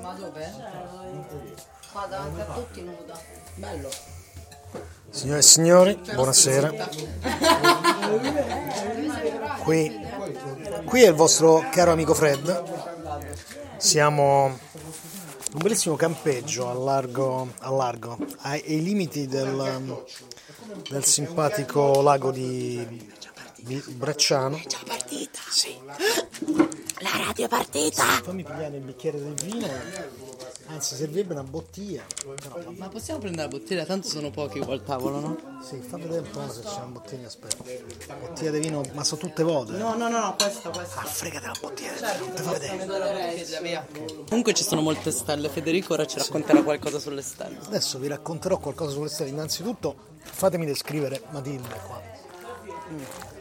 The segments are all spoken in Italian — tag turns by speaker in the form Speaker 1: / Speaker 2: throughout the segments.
Speaker 1: Ma dove? Qua davanti a tutti nuda. Bello.
Speaker 2: Signore e signori, buonasera. Qui, qui è il vostro caro amico Fred. Siamo in un bellissimo campeggio a largo, a largo ai, ai limiti del, del simpatico lago di, di Brecciano.
Speaker 1: È già partita.
Speaker 2: Sì.
Speaker 1: La radio è partita.
Speaker 2: Fammi pigliare il bicchiere del vino, anzi servirebbe una bottiglia. Però,
Speaker 3: Ma possiamo prendere la bottiglia? Tanto sono pochi qua al tavolo, no?
Speaker 2: sì, fa vedere un po' se c'è una bottiglia, aspetta. Bottiglia di vino, ma sono tutte vuote.
Speaker 3: No, no, no, no, questa, questa.
Speaker 2: Ah, fregate la bottiglia, di vino, non ti fa vedere.
Speaker 3: Comunque ci sono molte stelle. Federico ora ci racconterà qualcosa sulle stelle.
Speaker 2: Adesso vi racconterò qualcosa sulle stelle. Innanzitutto fatemi descrivere Matilde qua.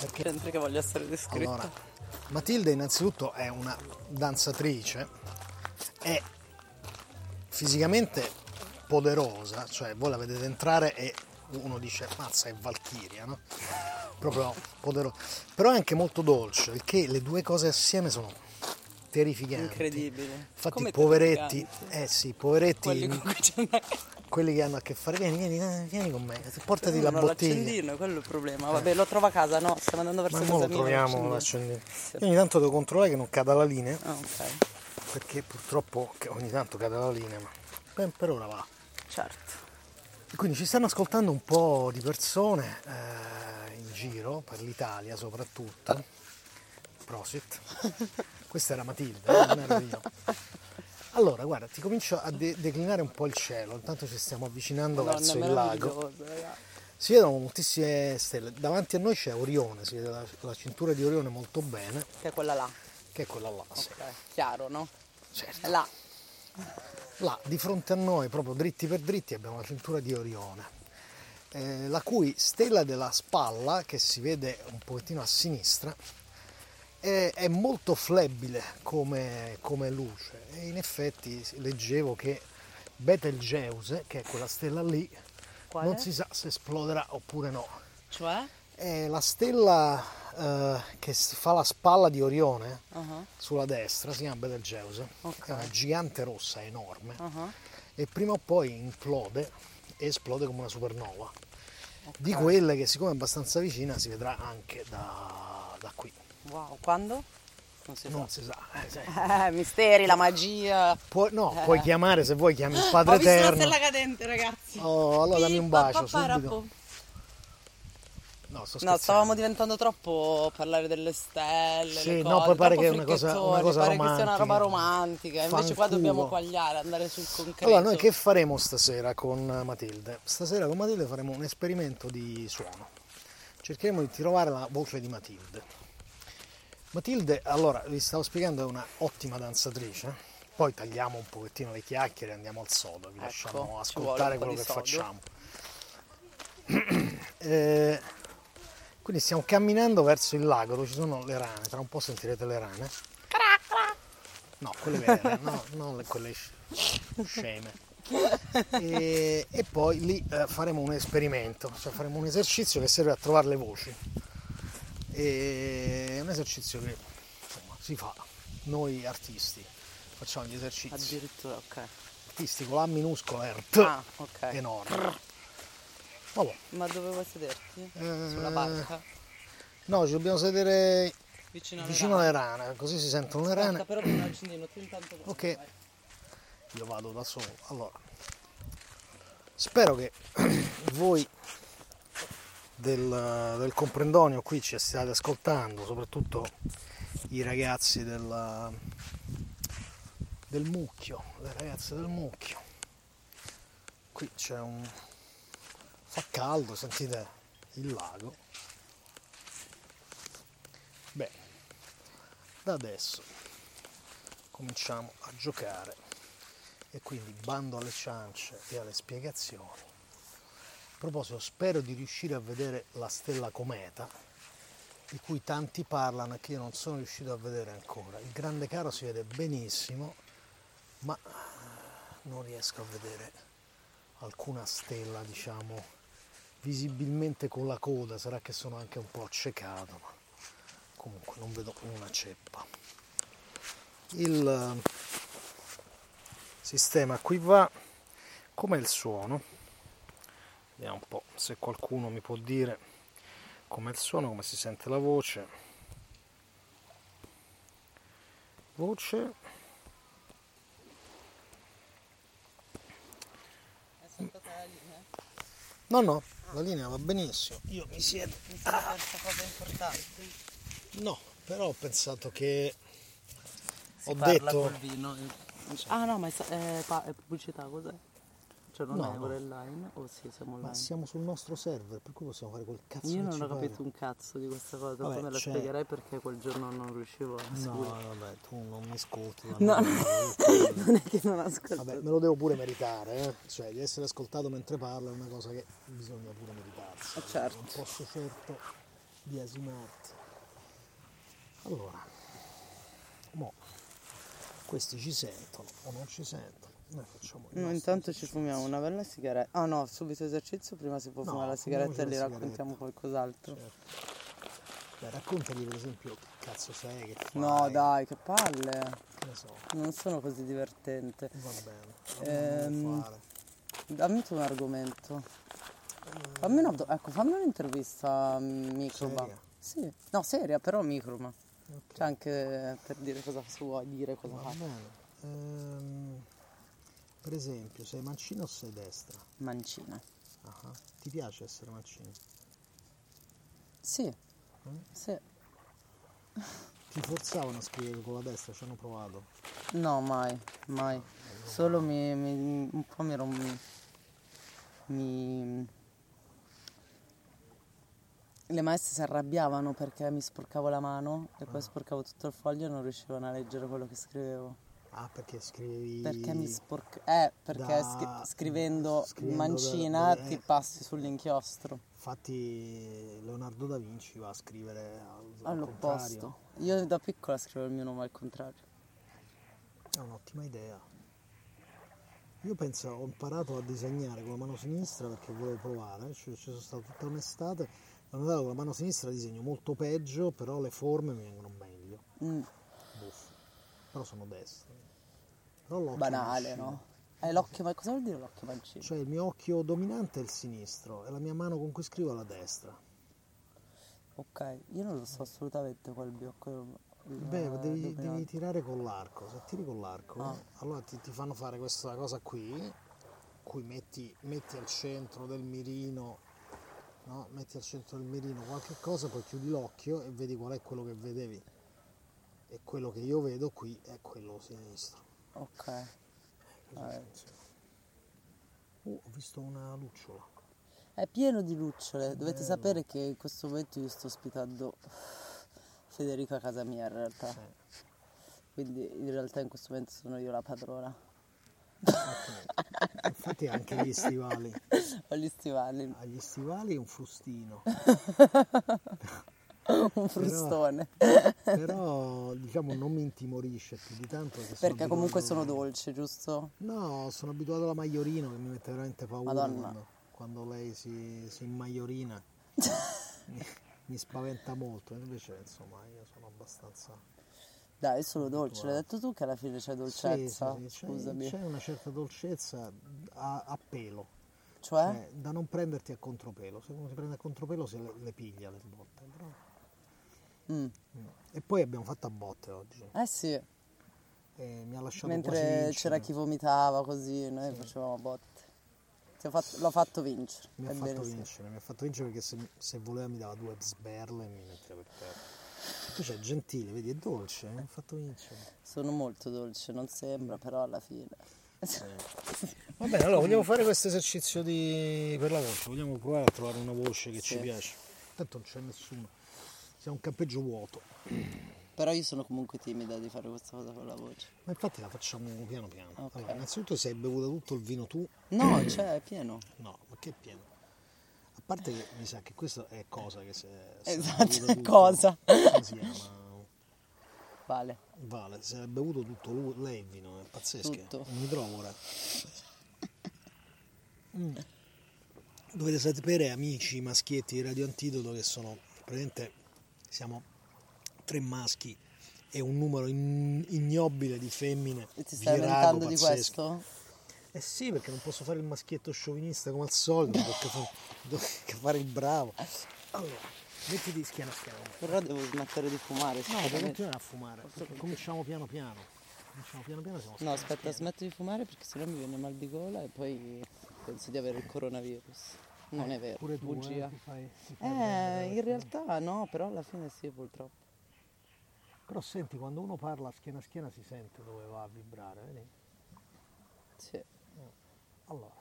Speaker 2: Perché
Speaker 3: Sempre che voglio essere descritta.
Speaker 2: allora, Matilde innanzitutto è una danzatrice, è fisicamente poderosa, cioè voi la vedete entrare e uno dice mazza è Valchiria, no? Proprio poderosa. Però è anche molto dolce, il che le due cose assieme sono terrificanti.
Speaker 3: Incredibile.
Speaker 2: Infatti
Speaker 3: Come
Speaker 2: poveretti, eh sì, poveretti,
Speaker 3: Quelli
Speaker 2: quelli che hanno a che fare, vieni, vieni, vieni con me, portati la bottiglia.
Speaker 3: l'accendino, quello è il problema. Vabbè, lo trovo a casa, no? Stiamo andando verso
Speaker 2: Ma
Speaker 3: casa
Speaker 2: non lo
Speaker 3: mia,
Speaker 2: troviamo
Speaker 3: l'accendino.
Speaker 2: Io ogni tanto devo controllare che non cada la linea,
Speaker 3: Ah, ok.
Speaker 2: perché purtroppo ogni tanto cade la linea, ma per, per ora va.
Speaker 3: Certo.
Speaker 2: E quindi ci stanno ascoltando un po' di persone eh, in giro, per l'Italia soprattutto. Prosit. Questa era Matilde, eh, non ero io. Allora, guarda, ti comincio a de- declinare un po' il cielo, intanto ci stiamo avvicinando
Speaker 3: Madonna,
Speaker 2: verso il lago. Si vedono moltissime stelle. Davanti a noi c'è Orione, si vede la, la cintura di Orione molto bene,
Speaker 3: Che è quella là.
Speaker 2: che è quella là. sì.
Speaker 3: Ok. Chiaro, no?
Speaker 2: Certo.
Speaker 3: Là.
Speaker 2: Là, di fronte a noi, proprio dritti per dritti, abbiamo la cintura di Orione, eh, la cui stella della spalla, che si vede un pochettino a sinistra, è, è molto flebile come, come luce. E in effetti leggevo che Betelgeuse, che è quella stella lì,
Speaker 3: Quale?
Speaker 2: non si sa se esploderà oppure no.
Speaker 3: Cioè?
Speaker 2: È la stella eh, che fa la spalla di Orione
Speaker 3: Uh-huh.
Speaker 2: sulla destra, si chiama Betelgeuse,
Speaker 3: Ok.
Speaker 2: è una gigante rossa enorme
Speaker 3: uh-huh.
Speaker 2: e prima o poi implode e esplode come una supernova. Di quelle che siccome è abbastanza vicina si vedrà anche da, da qui.
Speaker 3: Wow, quando? Non si
Speaker 2: Non
Speaker 3: sa.
Speaker 2: si sa. eh.
Speaker 3: Eh, misteri, la magia.
Speaker 2: Puoi- no, puoi chiamare se vuoi, chiami il Padre
Speaker 3: Ho visto la
Speaker 2: Eterno.
Speaker 3: stella cadente, ragazzi.
Speaker 2: Oh, allora dammi un bacio subito. No, sto
Speaker 3: No, stavamo diventando troppo parlare delle stelle.
Speaker 2: Sì, no, poi pare che è una cosa- una cosa
Speaker 3: pare che sia una roba
Speaker 2: romantica.
Speaker 3: romantica. Invece qua dobbiamo quagliare, andare sul concreto.
Speaker 2: Allora, noi che faremo stasera con Matilde? Stasera con Matilde faremo un esperimento di suono. Cercheremo di trovare la voce di Matilde. Matilde, allora, vi stavo spiegando, è una ottima danzatrice. Poi tagliamo un pochettino le chiacchiere e andiamo al sodo, vi
Speaker 3: Ecco,
Speaker 2: lasciamo ascoltare quello che
Speaker 3: sodo.
Speaker 2: facciamo. Eh, quindi stiamo camminando verso il lago dove ci sono le rane, tra un po' sentirete le rane. No, quelle vere, no, non le- quelle sc- sceme. E, e poi lì eh, faremo un esperimento, cioè faremo un esercizio che serve a trovare le voci. È un esercizio che insomma, si fa noi artisti, facciamo gli esercizi.
Speaker 3: Addirittura, ok.
Speaker 2: Artisti con la minuscola R, T,
Speaker 3: Ah, ok.
Speaker 2: enorme. Vabbè,
Speaker 3: Ma dove vuoi sederti?
Speaker 2: Eh,
Speaker 3: Sulla barca?
Speaker 2: no, ci dobbiamo sedere
Speaker 3: Vicino alle
Speaker 2: vicino alle rane, così si sentono le
Speaker 3: Aspetta,
Speaker 2: rane.
Speaker 3: però prima accendino, tu intanto vai.
Speaker 2: Ok, io vado da solo. Allora, spero che voi del, del comprendonio qui ci stiate ascoltando, soprattutto i ragazzi del, del mucchio, le ragazze del mucchio. Qui c'è un... fa caldo, sentite il lago. Bene, da adesso cominciamo a giocare e quindi bando alle ciance e alle spiegazioni. A proposito, spero di riuscire a vedere la stella cometa di cui tanti parlano e che io non sono riuscito a vedere ancora. Il grande caro si vede benissimo, ma non riesco a vedere alcuna stella, diciamo, visibilmente con la coda. Sarà che sono anche un po' accecato, ma comunque non vedo una ceppa. Il, sistema qui va com'è il suono vediamo un po' se qualcuno mi può dire com'è il suono come si sente la voce voce no no la linea va benissimo io mi siedo
Speaker 3: Mi persa cose importanti.
Speaker 2: no però ho pensato che
Speaker 3: Si
Speaker 2: Ho
Speaker 3: parla
Speaker 2: detto-
Speaker 3: col vino. Ah no, ma è, è pubblicità, cos'è? Cioè non
Speaker 2: No,
Speaker 3: è
Speaker 2: no.
Speaker 3: online? O sì, siamo
Speaker 2: ma
Speaker 3: online?
Speaker 2: siamo sul nostro server per cui possiamo fare quel cazzo
Speaker 3: Io non ho
Speaker 2: pare.
Speaker 3: capito un cazzo di questa cosa,
Speaker 2: Vabbè,
Speaker 3: me la
Speaker 2: c'è-
Speaker 3: spiegherai perché quel giorno non riuscivo a
Speaker 2: No, vabbè, tu non mi ascolti.
Speaker 3: No,
Speaker 2: io-
Speaker 3: non è che non ascolto.
Speaker 2: Vabbè, me lo devo pure meritare, eh? cioè di essere ascoltato mentre parlo è una cosa che bisogna pure meritarsi.
Speaker 3: Eh, certo.
Speaker 2: Non posso certo biasimarti. Allora, mo, questi ci sentono o non ci sentono. Noi facciamo il
Speaker 3: No,
Speaker 2: nostro
Speaker 3: intanto ci fumiamo una bella sigaretta. Ah no, subito esercizio, prima si può
Speaker 2: No,
Speaker 3: fumare la sigaretta e
Speaker 2: sigaretta.
Speaker 3: raccontiamo qualcos'altro.
Speaker 2: Certo. Beh, raccontagli per esempio che cazzo sei, che fai.
Speaker 3: No dai, che palle.
Speaker 2: Che ne so,
Speaker 3: Non sono così divertente.
Speaker 2: va bene.
Speaker 3: Ehm. Dammi tu un argomento. Fammi, una, ecco, fammi un'intervista mm, microba.
Speaker 2: Seria?
Speaker 3: Sì, no, seria, però microba.
Speaker 2: Ok.
Speaker 3: Cioè anche per dire cosa vuoi dire, cosa
Speaker 2: Va bene. Ehm, per esempio, sei mancino o sei destra?
Speaker 3: Mancina.
Speaker 2: Ah, Ti piace essere mancino?
Speaker 3: Sì.
Speaker 2: Mm?
Speaker 3: Sì.
Speaker 2: Ti forzavano a scrivere con la destra, ci hanno provato.
Speaker 3: No, mai, mai. Solo mi, mi- un po' mi rom... mi... Le maestre si arrabbiavano perché mi sporcavo la mano e
Speaker 2: Ah.
Speaker 3: poi sporcavo tutto il foglio e non riuscivano a leggere quello che scrivevo.
Speaker 2: Ah, perché scrivevi...
Speaker 3: Perché mi sporc... Eh, perché
Speaker 2: Da-
Speaker 3: scri- scrivendo,
Speaker 2: scrivendo
Speaker 3: mancina
Speaker 2: da-
Speaker 3: ti passi sull'inchiostro.
Speaker 2: Infatti Leonardo da Vinci va a scrivere al, al
Speaker 3: All'opposto.
Speaker 2: contrario.
Speaker 3: Io da piccola scrivo il mio nome al contrario.
Speaker 2: È un'ottima idea. Io penso, ho imparato a disegnare con la mano sinistra perché volevo provare, ci, ci sono stato tutta un'estate, ho notato che con la mano sinistra disegno molto peggio, però le forme mi vengono meglio.
Speaker 3: Mm.
Speaker 2: Però sono destro. Però
Speaker 3: banale, no? Eh, l'occhio, ma cosa vuol dire l'occhio mancino?
Speaker 2: Cioè il mio occhio dominante è il sinistro e la mia mano con cui scrivo è la destra.
Speaker 3: Ok, io non lo so assolutamente quel biocco.
Speaker 2: Beh, devi, devi tirare con l'arco. Se tiri con l'arco,
Speaker 3: Ah.
Speaker 2: allora ti, ti fanno fare questa cosa qui, cui metti, metti al centro del mirino, no? Metti al centro del mirino qualche cosa, poi chiudi l'occhio e vedi qual è quello che vedevi. E quello che io vedo qui è quello sinistro.
Speaker 3: Ok. Eh.
Speaker 2: Uh, ho visto una lucciola.
Speaker 3: È pieno di lucciole. Dovete sapere che in questo momento io sto ospitando Federico a casa mia in realtà.
Speaker 2: Sì.
Speaker 3: Quindi in realtà in questo momento sono io la padrona.
Speaker 2: Ok. Infatti anche gli stivali.
Speaker 3: Ho gli stivali,
Speaker 2: Agli stivali un frustino.
Speaker 3: un frustone.
Speaker 2: Però diciamo non mi intimorisce più di tanto. Perché,
Speaker 3: Perché comunque
Speaker 2: abituato-
Speaker 3: sono dolce, giusto?
Speaker 2: No, sono abituato alla Maiorino che mi mette veramente paura quando, quando lei si, si immaiorina. mi, mi spaventa molto, invece insomma io sono abbastanza...
Speaker 3: Dai, è solo dolce. L'hai detto tu che alla fine c'è dolcezza?
Speaker 2: Sì, sì, sì, c'è-
Speaker 3: Scusami.
Speaker 2: C'è una certa dolcezza a, a pelo,
Speaker 3: Cioè?
Speaker 2: cioè, da non prenderti a contropelo. Se uno si prende a contropelo se le, le piglia le botte. però-
Speaker 3: Mm.
Speaker 2: mm. E poi abbiamo fatto a botte oggi.
Speaker 3: Eh sì,
Speaker 2: E mi ha lasciato
Speaker 3: mentre c'era chi vomitava così, noi facevamo botte. Ti ho fatto- l'ho fatto vincere.
Speaker 2: Mi ha fatto
Speaker 3: sì.
Speaker 2: vincere, mi ha fatto vincere perché se, se voleva mi dava due sberle e mi metteva per terra. Invece è gentile, vedi, è dolce, eh, mi ha fatto vincere.
Speaker 3: Sono molto dolce, non sembra, però alla fine.
Speaker 2: Va bene, allora vogliamo fare questo esercizio di... per la voce, vogliamo provare a trovare una voce che ci
Speaker 3: Sì.
Speaker 2: piace. Tanto non c'è nessuno, siamo un campeggio vuoto,
Speaker 3: Però io sono comunque timida di fare questa cosa con la voce.
Speaker 2: ma infatti la facciamo piano piano.
Speaker 3: Ok.
Speaker 2: Allora, innanzitutto se hai bevuto tutto il vino tu,
Speaker 3: No, cioè è pieno.
Speaker 2: no, ma che pieno. A parte che mi sa che questo è cosa che se...
Speaker 3: Esatto, è cosa.
Speaker 2: Come si chiama?
Speaker 3: Vale.
Speaker 2: Vale, se ha bevuto tutto lui, lei il vino, è pazzesco.
Speaker 3: Tutto.
Speaker 2: Non mi trovo ora. Mm. Dovete sapere, amici maschietti di Radio Antidoto, che sono praticamente siamo tre maschi e un numero in- ignobile di femmine.
Speaker 3: E ti stai lamentando di questo?
Speaker 2: Eh sì, perché non posso fare il maschietto sciovinista come al solito, tocca fare, fare il bravo. Allora, mettiti schiena a schiena.
Speaker 3: Però devo smettere di fumare.
Speaker 2: No,
Speaker 3: sicuramente.
Speaker 2: continuare a fumare. Cominciamo piano piano. Cominciamo piano piano. siamo
Speaker 3: No, aspetta, smetto di fumare perché sennò mi viene mal di gola e poi penso di avere il coronavirus. Non è vero,
Speaker 2: Pure tu,
Speaker 3: bugia.
Speaker 2: eh, ti fai, fai
Speaker 3: Eh, in realtà no, però alla fine sì, purtroppo.
Speaker 2: Però senti, quando uno parla schiena a schiena si sente dove va a vibrare, vedi?
Speaker 3: Sì.
Speaker 2: Allora,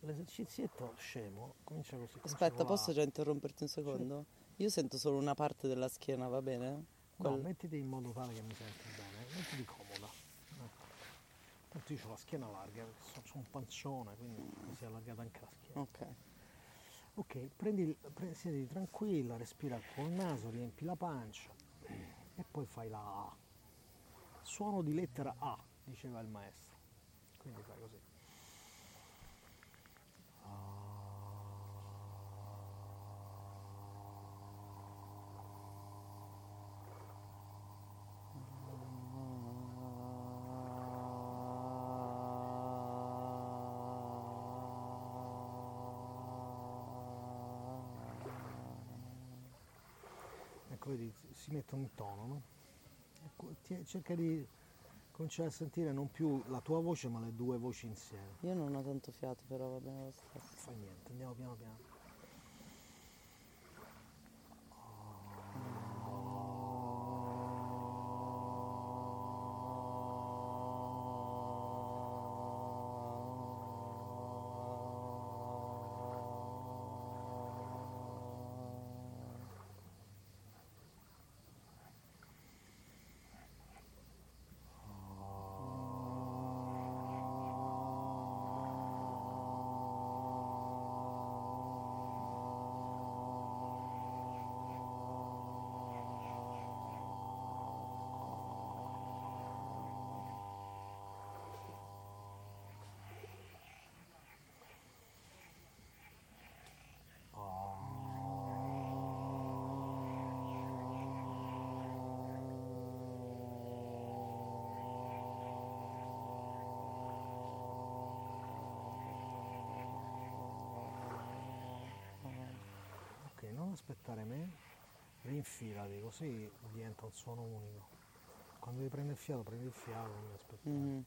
Speaker 2: l'esercizietto scemo comincia così. comincia
Speaker 3: Aspetta, posso già interromperti un secondo? Io sento solo una parte della schiena, va bene?
Speaker 2: No,
Speaker 3: Quel-
Speaker 2: mettiti in modo tale che mi senti bene, mettiti comoda. Tanto io ho la schiena larga, sono, sono un pancione, quindi mi si è allargata anche la schiena.
Speaker 3: Ok.
Speaker 2: Ok, prendi, il- pre- siediti tranquilla, respira col naso, riempi la pancia e poi fai la A. Suono di lettera A, diceva il maestro. Quindi fai così. Vedi, si mettono in tono, no? Ecco, ti- cerca di cominciare a sentire non più la tua voce ma le due voci insieme.
Speaker 3: Io non ho tanto fiato, però va bene lo stesso.
Speaker 2: Non fa niente, andiamo piano piano. Aspettare me, rinfilati, così diventa un suono unico. Quando devi prendere il fiato, prendi il fiato, non devi aspettare.
Speaker 3: Mhm.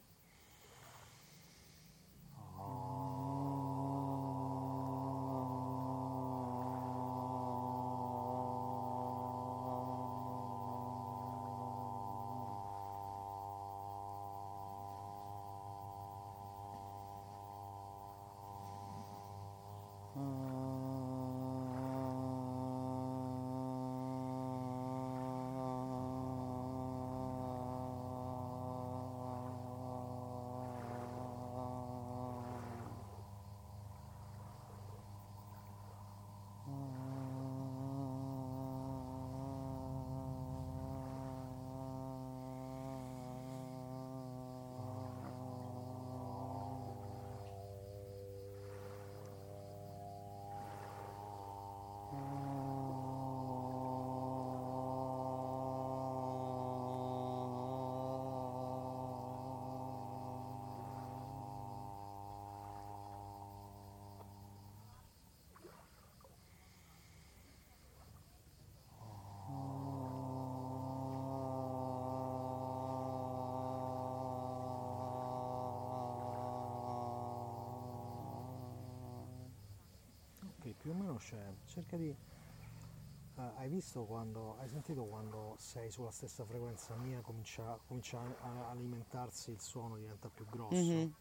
Speaker 2: Più o meno c'è. Cerca di. eh, hai visto quando. Hai sentito quando sei sulla stessa frequenza mia comincia, comincia a alimentarsi il suono diventa più grosso?
Speaker 3: Mhm.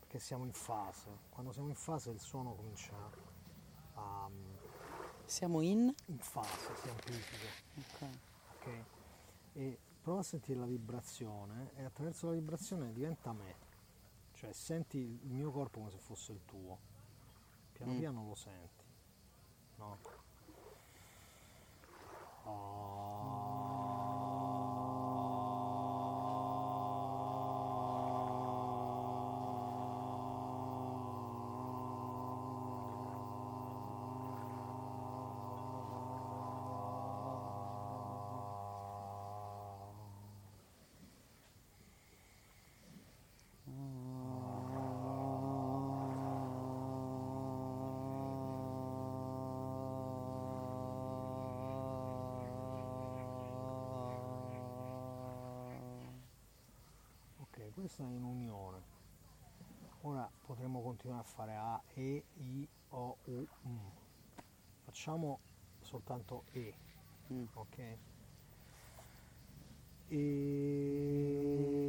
Speaker 2: Perché siamo in fase. Quando siamo in fase il suono comincia a.
Speaker 3: Siamo in?
Speaker 2: in fase, si amplifica.
Speaker 3: Ok.
Speaker 2: ok? E prova a sentire la vibrazione e attraverso la vibrazione diventa me. Cioè senti il mio corpo come se fosse il tuo. Piano
Speaker 3: Mm.
Speaker 2: piano lo senti. No? Questa è in unione. Ora potremmo continuare a fare A, E, I, O, U, M. Facciamo soltanto E,
Speaker 3: Mm.
Speaker 2: ok? E...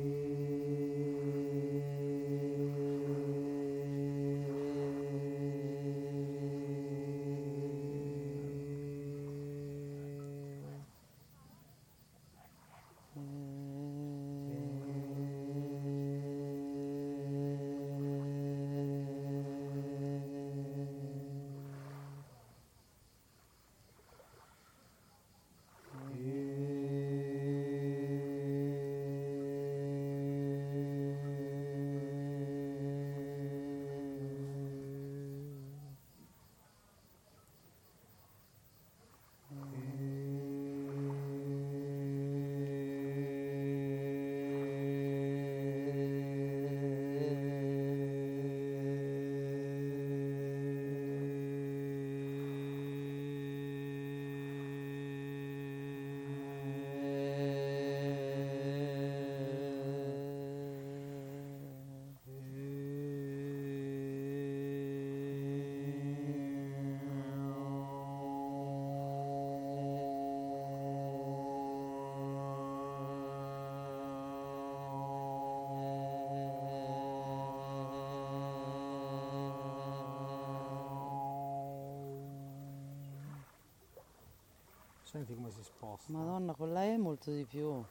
Speaker 2: Senti come si sposta.
Speaker 3: Madonna, con la E molto di più.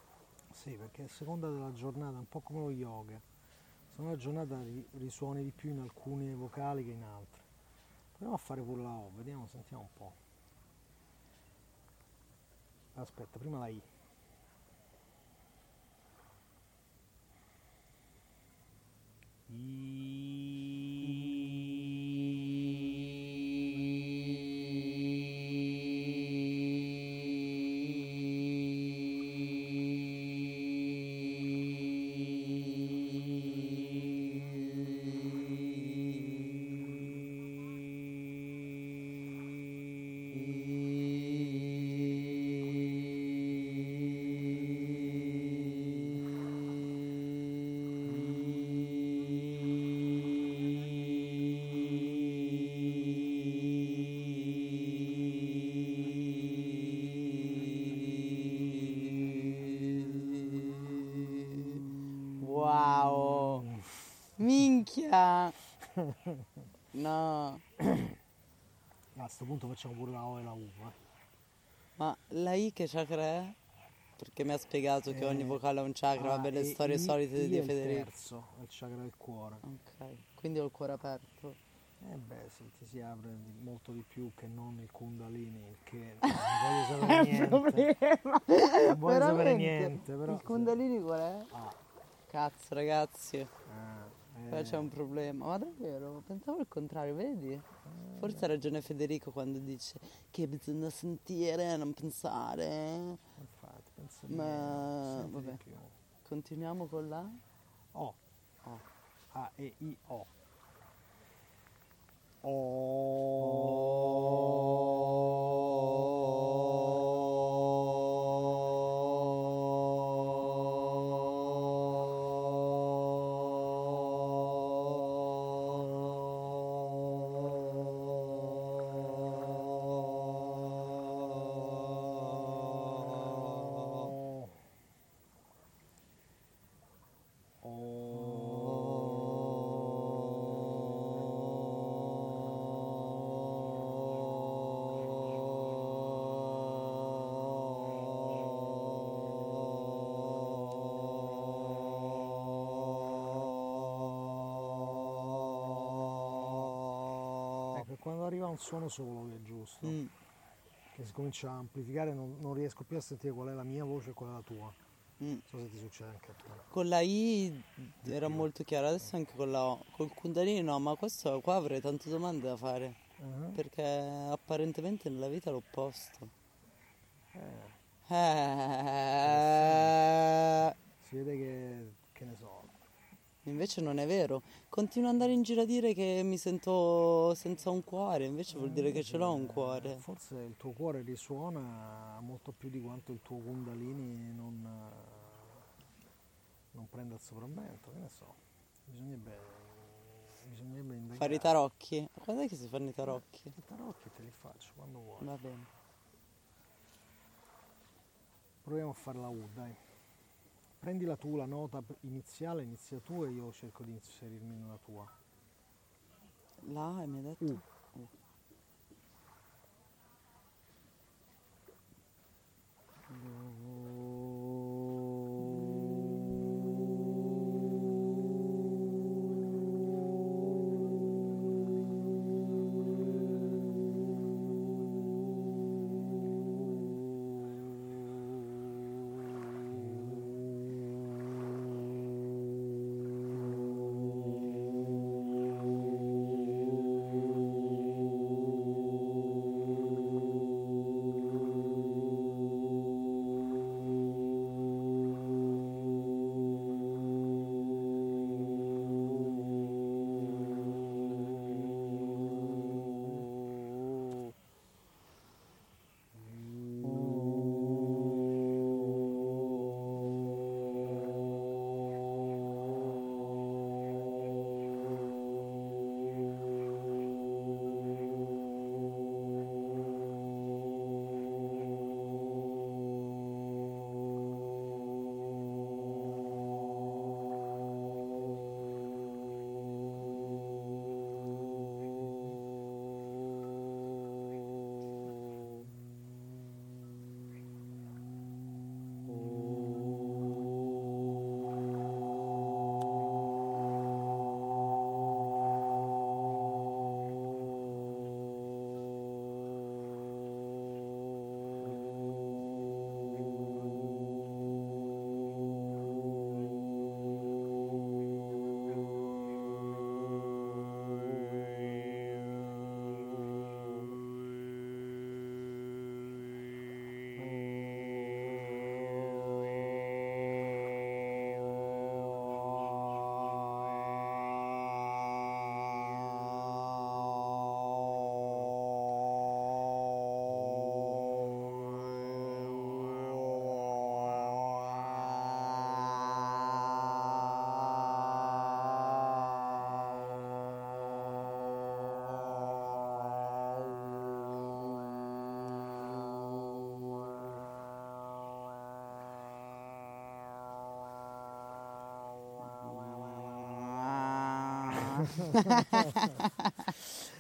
Speaker 2: Sì, perché a seconda della giornata, un po' come lo yoga, se una giornata ri- risuoni di più in alcune vocali che in altre. Proviamo a fare pure la O, vediamo, sentiamo un po'. Aspetta, prima la I. facciamo pure la O e la U. eh.
Speaker 3: ma la I che chakra è? Perché mi ha spiegato che ogni
Speaker 2: Eh,
Speaker 3: vocale ha un chakra,
Speaker 2: ah,
Speaker 3: vabbè, le
Speaker 2: e
Speaker 3: storie
Speaker 2: I-
Speaker 3: solite
Speaker 2: I
Speaker 3: di
Speaker 2: è il
Speaker 3: Federico.
Speaker 2: terzo, è il chakra del cuore.
Speaker 3: Ok, quindi ho il cuore aperto.
Speaker 2: Eh beh, se ti si apre molto di più che non il kundalini, il che non voglio sapere niente. Non voglio sapere niente, però.
Speaker 3: Il Kundalini qual è?
Speaker 2: Ah,
Speaker 3: Cazzo ragazzi,
Speaker 2: ah,
Speaker 3: qua
Speaker 2: eh,
Speaker 3: c'è un problema. Ma davvero? Pensavo il contrario, vedi? Forse ha ragione Federico quando dice che bisogna sentire non pensare.
Speaker 2: infatti, penso
Speaker 3: Ma,
Speaker 2: di
Speaker 3: vabbè. Continuiamo con la?
Speaker 2: O.
Speaker 3: O.
Speaker 2: A, E, I, O. O. un suono solo che è giusto,
Speaker 3: Mm.
Speaker 2: che si comincia a amplificare, non, non riesco più a sentire qual è la mia voce e qual è la tua.
Speaker 3: Mm.
Speaker 2: Non so se ti succede anche a te.
Speaker 3: Con la I era molto chiaro, adesso anche con la O. Col Kundalini no, ma questo qua avrei tante domande da fare.
Speaker 2: Mhm.
Speaker 3: Perché apparentemente nella vita è l'opposto.
Speaker 2: Eh,
Speaker 3: Eh,
Speaker 2: si vede che, che ne so,
Speaker 3: invece non è vero. Continuo ad andare in giro a dire che mi sento senza un cuore, invece vuol dire che ce l'ho un cuore.
Speaker 2: Forse il tuo cuore risuona molto più di quanto il tuo Kundalini non, non non prenda il sopravvento, che ne so. Bisognerebbe, bisognerebbe indagare.
Speaker 3: Fare i tarocchi. Quando è che si fanno i tarocchi?
Speaker 2: I tarocchi te li faccio quando vuoi.
Speaker 3: Va bene.
Speaker 2: Proviamo a fare la U, dai. Prendila tu la nota iniziale, inizia tu e io cerco di inserirmi nella tua.
Speaker 3: La e mi hai detto?
Speaker 2: U.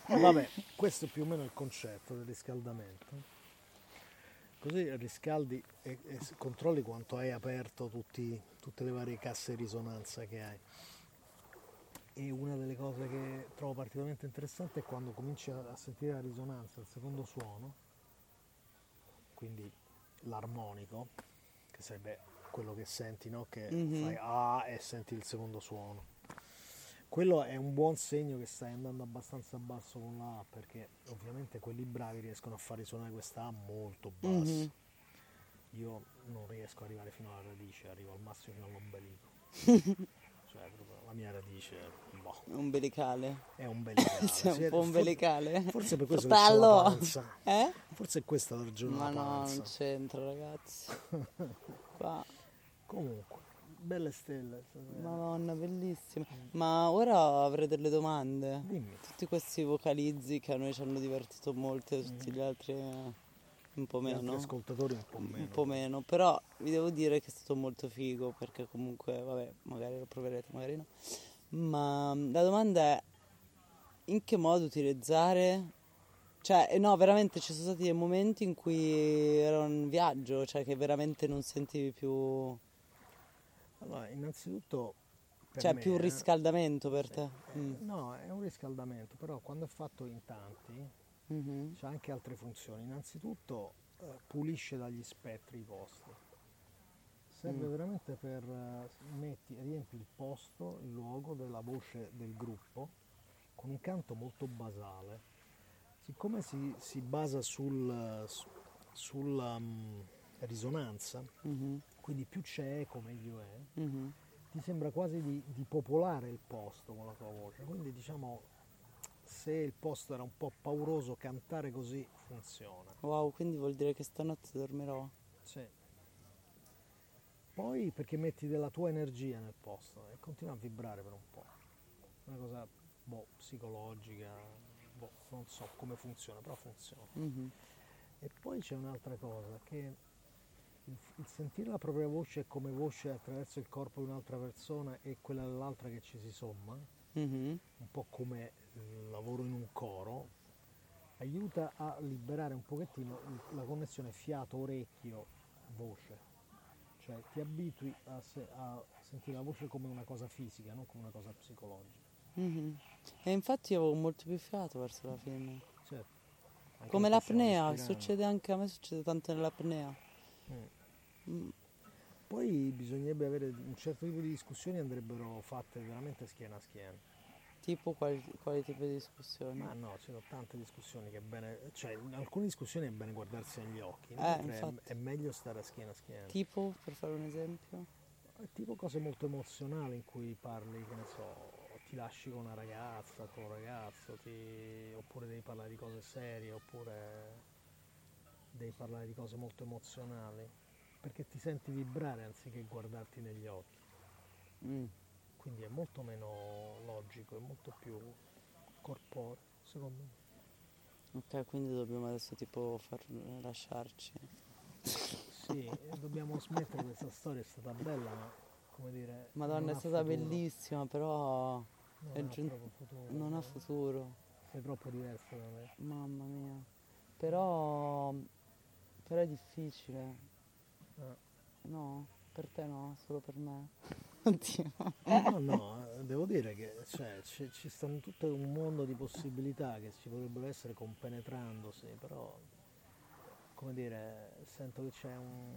Speaker 2: Vabbè, questo è più o meno il concetto del riscaldamento. Così riscaldi e, e controlli quanto hai aperto tutti- tutte le varie casse di risonanza che hai. E una delle cose che trovo particolarmente interessante è quando cominci a, sentire la risonanza, il secondo suono, quindi l'armonico, che sarebbe quello che senti, no? Che
Speaker 3: Mhm.
Speaker 2: fai ah e senti il secondo suono. Quello è un buon segno che stai andando abbastanza basso con la A, perché ovviamente quelli bravi riescono a far risuonare questa A molto bassa.
Speaker 3: Mhm.
Speaker 2: Io non riesco ad arrivare fino alla radice, arrivo al massimo fino all'ombelico. cioè, proprio la mia radice boh,
Speaker 3: Umbilicale.
Speaker 2: è umbilicale.
Speaker 3: Sei un po' umbilicale.
Speaker 2: Forse per questo che
Speaker 3: Fratello!
Speaker 2: panza.
Speaker 3: Eh?
Speaker 2: Forse è questa la ragione
Speaker 3: Ma no, non c'entra ragazzi.
Speaker 2: Comunque, belle stelle.
Speaker 3: Madonna, bellissima. Ma ora avrei delle domande.
Speaker 2: Dimmi.
Speaker 3: Tutti questi vocalizzi che a noi ci hanno divertito molto e tutti gli altri eh, un po'
Speaker 2: Gli
Speaker 3: meno.
Speaker 2: ascoltatori un po' meno.
Speaker 3: Un po' meno, però vi devo dire che è stato molto figo perché comunque, vabbè, magari lo proverete, magari no. Ma mm, la domanda è in che modo utilizzare cioè, eh, no, veramente ci sono stati dei momenti in cui era un viaggio, cioè che veramente non sentivi più,
Speaker 2: Allora, innanzitutto...
Speaker 3: cioè
Speaker 2: me,
Speaker 3: più un riscaldamento per te.
Speaker 2: eh,
Speaker 3: Mm.
Speaker 2: No, è un riscaldamento, però quando è fatto in tanti
Speaker 3: Mhm.
Speaker 2: c'ha anche altre funzioni. Innanzitutto eh, pulisce dagli spettri i posti. Serve
Speaker 3: Mm.
Speaker 2: veramente per eh, metti, riempi il posto, il luogo della voce del gruppo con un canto molto basale. Siccome si, si basa sul, su- sulla mm, risonanza,
Speaker 3: Mhm.
Speaker 2: Quindi più c'è eco meglio è,
Speaker 3: Mhm.
Speaker 2: ti sembra quasi di, di popolare il posto con la tua voce. Quindi diciamo, se il posto era un po' pauroso, cantare così funziona.
Speaker 3: Wow, quindi vuol dire che stanotte dormirò.
Speaker 2: Sì. poi perché metti della tua energia nel posto e continua a vibrare per un po'. Una cosa boh, psicologica, boh, non so come funziona, però funziona.
Speaker 3: Mhm.
Speaker 2: E poi c'è un'altra cosa, che il, il sentire la propria voce come voce attraverso il corpo di un'altra persona e quella dell'altra che ci si somma,
Speaker 3: Mhm.
Speaker 2: un po' come il lavoro in un coro, aiuta a liberare un pochettino la connessione fiato-orecchio-voce. Cioè ti abitui a, se- a sentire la voce come una cosa fisica, non come una cosa psicologica.
Speaker 3: Mhm. E infatti io avevo molto più fiato verso la fine.
Speaker 2: Certo.
Speaker 3: Come l'apnea, succede anche a me, succede tanto nell'apnea.
Speaker 2: Mm.
Speaker 3: Mm.
Speaker 2: Poi bisognerebbe avere un certo tipo di discussioni andrebbero fatte veramente schiena a schiena.
Speaker 3: Tipo quali, quali tipi di discussioni?
Speaker 2: Ma no, ci sono tante discussioni che è bene, cioè in alcune discussioni è bene guardarsi negli occhi,
Speaker 3: Eh,
Speaker 2: è, è meglio stare a schiena a schiena.
Speaker 3: Tipo, per fare un esempio?
Speaker 2: È tipo cose molto emozionali in cui parli, che ne so, ti lasci con una ragazza, con un ragazzo, ti- oppure devi parlare di cose serie, oppure devi parlare di cose molto emozionali, perché ti senti vibrare anziché guardarti negli occhi.
Speaker 3: Mm.
Speaker 2: Quindi è molto meno logico, è molto più corporeo, secondo me.
Speaker 3: Ok, quindi dobbiamo adesso tipo far lasciarci.
Speaker 2: Sì, dobbiamo smettere questa storia, è stata bella, ma come dire...
Speaker 3: Madonna, è stata
Speaker 2: futuro.
Speaker 3: bellissima, però
Speaker 2: Non
Speaker 3: è
Speaker 2: ha
Speaker 3: giun-
Speaker 2: proprio futuro.
Speaker 3: non ha futuro.
Speaker 2: Sei troppo diverso da me.
Speaker 3: Mamma mia. Però, però è difficile.
Speaker 2: Eh.
Speaker 3: No, per te no, solo per me. Oddio.
Speaker 2: No, no, eh, devo dire che cioè, ci, ci sta tutto un mondo di possibilità che ci potrebbero essere compenetrandosi, però come dire, sento che c'è un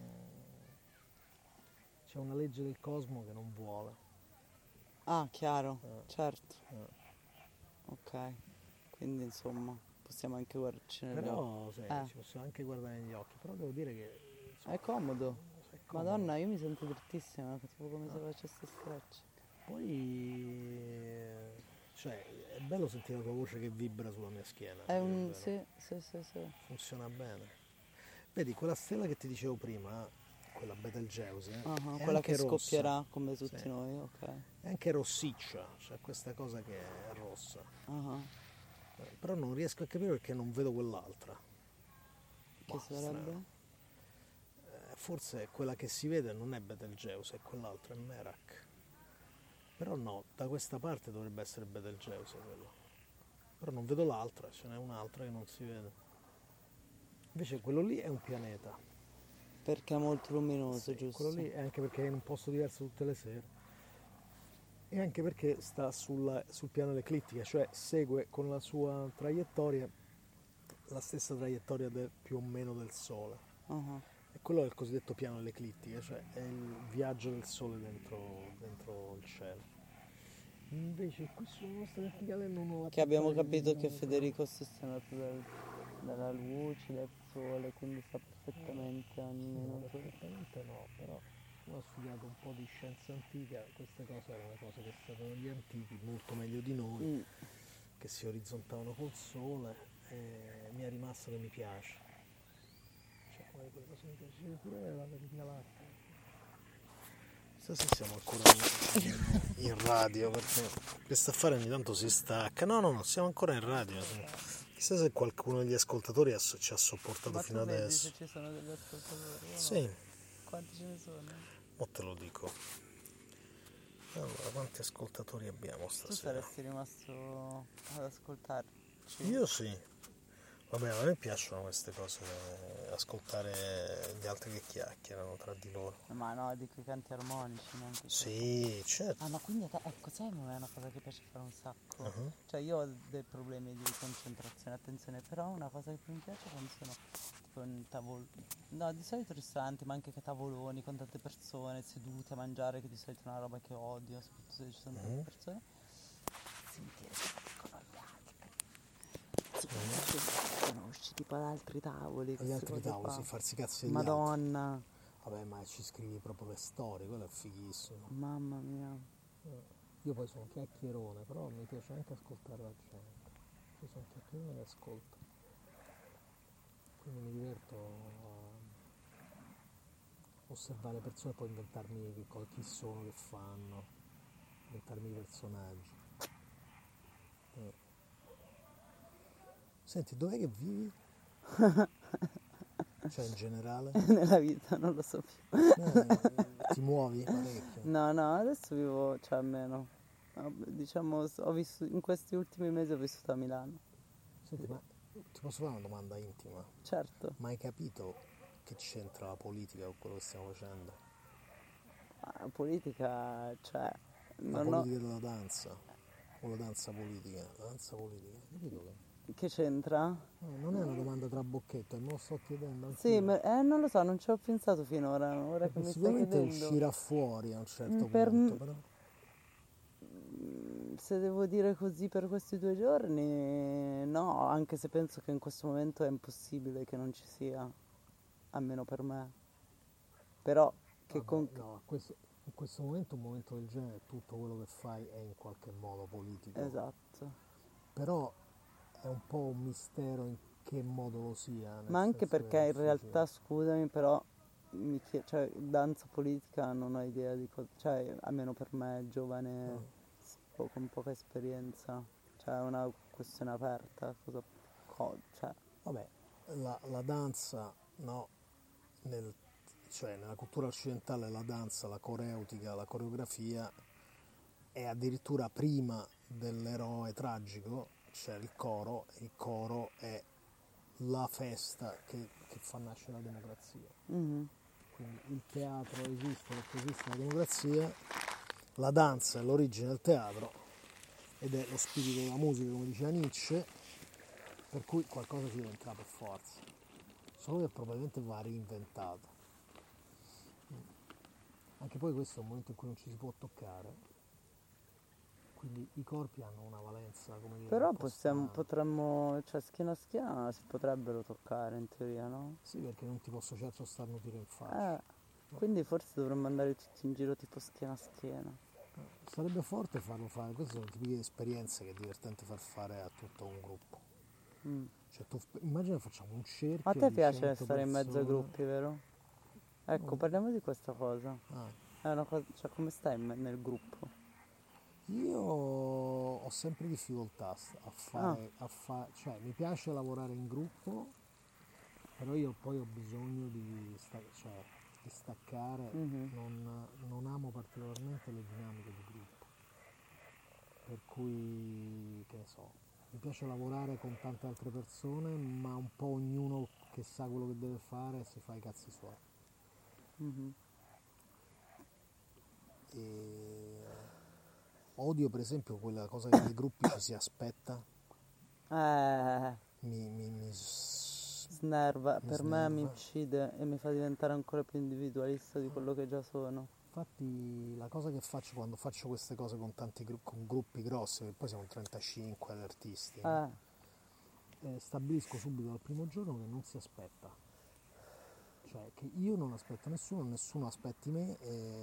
Speaker 2: c'è una legge del cosmo che non vuole.
Speaker 3: Ah, chiaro,
Speaker 2: Eh,
Speaker 3: certo.
Speaker 2: eh.
Speaker 3: Ok. Quindi insomma, possiamo anche guardarci negli occhi.
Speaker 2: Però sì,
Speaker 3: Eh.
Speaker 2: ci possiamo anche guardare negli occhi, però devo dire che
Speaker 3: È comodo.
Speaker 2: è comodo.
Speaker 3: Madonna, io mi sento drittissima, tipo come se facessi stretch.
Speaker 2: Poi eh, cioè, è bello sentire la tua voce che vibra sulla mia schiena.
Speaker 3: È
Speaker 2: dire
Speaker 3: un... sì, sì, sì, sì.
Speaker 2: funziona bene. Vedi, quella stella che ti dicevo prima, quella Betelgeuse,
Speaker 3: Ah,
Speaker 2: è
Speaker 3: quella che
Speaker 2: rossa,
Speaker 3: scoppierà come tutti
Speaker 2: Sì.
Speaker 3: noi, ok.
Speaker 2: è anche rossiccia, c'è questa cosa che è rossa.
Speaker 3: Ah,
Speaker 2: Eh, Però non riesco a capire perché non vedo quell'altra.
Speaker 3: Che
Speaker 2: Boh,
Speaker 3: sarebbe?
Speaker 2: Forse quella che si vede non è Betelgeuse, è quell'altra, è Merak. Però no, da questa parte dovrebbe essere Betelgeuse quello. Però non vedo l'altra, ce n'è un'altra che non si vede. Invece quello lì è un pianeta.
Speaker 3: Perché è molto luminoso,
Speaker 2: Sì,
Speaker 3: giusto?
Speaker 2: Quello lì è anche perché è in un posto diverso tutte le sere. E anche perché sta sulla- sul piano dell'eclittica, cioè segue con la sua traiettoria la stessa traiettoria del- più o meno del Sole.
Speaker 3: Ah,
Speaker 2: E quello è il cosiddetto piano dell'eclittica, cioè è il viaggio del Sole dentro, dentro il cielo. Invece qui sulla nostra verticale non ho la
Speaker 3: Che abbiamo capito che Federico si è andato dal- dalla luce, dal sole, quindi sa perfettamente ogni
Speaker 2: No, perfettamente no, però ho studiato un po' di scienza antica, queste cose erano cose che sapevano gli antichi, molto meglio di noi,
Speaker 3: Mm.
Speaker 2: che si orizzontavano col sole e mi è rimasto che mi piace. Di quelle cose mi piace pure la Via Lattea. Chissà se siamo ancora in, in radio, perché questo affare ogni tanto si stacca. No, no, no, siamo ancora in radio. Chissà se qualcuno degli ascoltatori ha- ci ha sopportato
Speaker 3: Ma
Speaker 2: fino
Speaker 3: tu
Speaker 2: adesso.
Speaker 3: se ci sono degli ascoltatori? o no?
Speaker 2: Sì.
Speaker 3: Quanti ce ne sono?
Speaker 2: Mo te lo dico. Allora, quanti ascoltatori abbiamo
Speaker 3: Tu
Speaker 2: stasera?
Speaker 3: saresti rimasto ad ascoltarci?
Speaker 2: Io sì. Vabbè, a me piacciono queste cose, eh, ascoltare gli altri che chiacchierano tra di loro.
Speaker 3: Ma no, dico i canti armonici, neanche
Speaker 2: Sì, certo.
Speaker 3: Ah, ma quindi te, ecco, sai, non è una cosa che piace fare un sacco.
Speaker 2: Mhm.
Speaker 3: Cioè, io ho dei problemi di concentrazione attenzione, però una cosa che più mi piace è quando sono tipo in tavolo. No, di solito ristoranti, ma anche che tavoloni con tante persone sedute a mangiare, che di solito è una roba che odio, soprattutto se ci sono tante
Speaker 2: Mhm.
Speaker 3: persone. Sentire altri. Si conosce, conosci tipo ad altri tavoli.
Speaker 2: Agli altri tavoli, si farsi degli altri.
Speaker 3: Madonna,
Speaker 2: Vabbè, ma ci scrivi proprio le storie, quello è fighissimo.
Speaker 3: mamma mia.
Speaker 2: Io poi sono chiacchierone, però mi piace anche ascoltare la gente. Io sono chiacchierone e ascolto. Quindi mi diverto a, osservare persone e poi inventarmi co- chi sono, che fanno, inventarmi i personaggi. Eh. Senti, dov'è che vivi? cioè in generale?
Speaker 3: Nella vita non lo so più.
Speaker 2: Eh, ti muovi parecchio.
Speaker 3: No, no, adesso vivo, cioè meno. Vabbè, Diciamo, ho vissuto, in questi ultimi mesi ho vissuto a Milano.
Speaker 2: Senti, ma ti posso fare una domanda intima?
Speaker 3: Certo,
Speaker 2: Ma hai capito che c'entra la politica con quello che stiamo facendo?
Speaker 3: la politica, cioè,
Speaker 2: La
Speaker 3: non ho...
Speaker 2: politica della danza o la danza politica? La danza politica, capito che?
Speaker 3: Che c'entra?
Speaker 2: No, non è una domanda tra bocchetto, me lo sto chiedendo
Speaker 3: Sì, ma- eh, non lo so, non ci ho pensato finora, ora che mi stai
Speaker 2: Sicuramente uscirà fuori a un certo
Speaker 3: Mm, per
Speaker 2: punto, però.
Speaker 3: Se devo dire così per questi due giorni, no, anche se penso che in questo momento è impossibile che non ci sia, almeno per me. Però che
Speaker 2: Vabbè,
Speaker 3: con...
Speaker 2: no, questo- in questo momento, un momento del genere, tutto quello che fai è in qualche modo politico.
Speaker 3: Esatto.
Speaker 2: Però è un po' un mistero in che modo lo sia.
Speaker 3: Ma anche perché in realtà, scusami, però, mi chie- cioè, danza politica non ho idea di cosa, cioè, almeno per me, giovane, s- po- con poca esperienza, cioè è una questione aperta, cosa, co- cioè,
Speaker 2: Vabbè, la, la danza, no, nel- cioè nella cultura occidentale la danza, la coreutica, la coreografia è addirittura prima dell'eroe tragico, c'è il coro, e il coro è la festa che, che fa nascere la democrazia.
Speaker 3: mhm,
Speaker 2: Quindi il teatro esiste perché esiste la democrazia, la danza è l'origine del teatro ed è lo spirito della musica, come diceva Nietzsche, per cui qualcosa ci deve entrare per forza, solo che probabilmente va reinventato. Anche poi questo è un momento in cui non ci si può toccare, quindi i corpi hanno una valenza, come dire,
Speaker 3: Però possiamo, potremmo, cioè schiena a schiena si potrebbero toccare in teoria, no?
Speaker 2: Sì, perché non ti posso certo starnutire in faccia.
Speaker 3: Eh, quindi forse dovremmo andare tutti in giro tipo schiena a schiena.
Speaker 2: Sarebbe forte farlo fare, queste sono tipiche esperienze che è divertente far fare a tutto un gruppo.
Speaker 3: Mm.
Speaker 2: Cioè, tu, immagina facciamo un cerchio.
Speaker 3: A te piace
Speaker 2: 100
Speaker 3: stare in mezzo ai
Speaker 2: persone.
Speaker 3: gruppi, vero? Ecco,
Speaker 2: Mm.
Speaker 3: parliamo di questa cosa.
Speaker 2: Ah,
Speaker 3: È una cosa, cioè come stai nel gruppo?
Speaker 2: Io ho sempre difficoltà a fare,
Speaker 3: Ah.
Speaker 2: a fa- cioè mi piace lavorare in gruppo, però io poi ho bisogno di, sta- cioè, di staccare,
Speaker 3: Mhm.
Speaker 2: non, non amo particolarmente le dinamiche di gruppo, per cui, che ne so, mi piace lavorare con tante altre persone, ma un po' ognuno che sa quello che deve fare si fa i cazzi suoi.
Speaker 3: Mhm.
Speaker 2: E odio per esempio quella cosa che nei gruppi ci si aspetta,
Speaker 3: Eh,
Speaker 2: mi, mi- mi
Speaker 3: snerva,
Speaker 2: Mi
Speaker 3: per me mi
Speaker 2: snerva.
Speaker 3: uccide e mi fa diventare ancora più individualista di quello che già sono.
Speaker 2: Infatti la cosa che faccio quando faccio queste cose con tanti gru- con gruppi grossi, che poi siamo 35 ad artisti?
Speaker 3: Eh,
Speaker 2: Eh, stabilisco subito dal primo giorno che non si aspetta. Cioè che io non aspetto nessuno, nessuno aspetti me,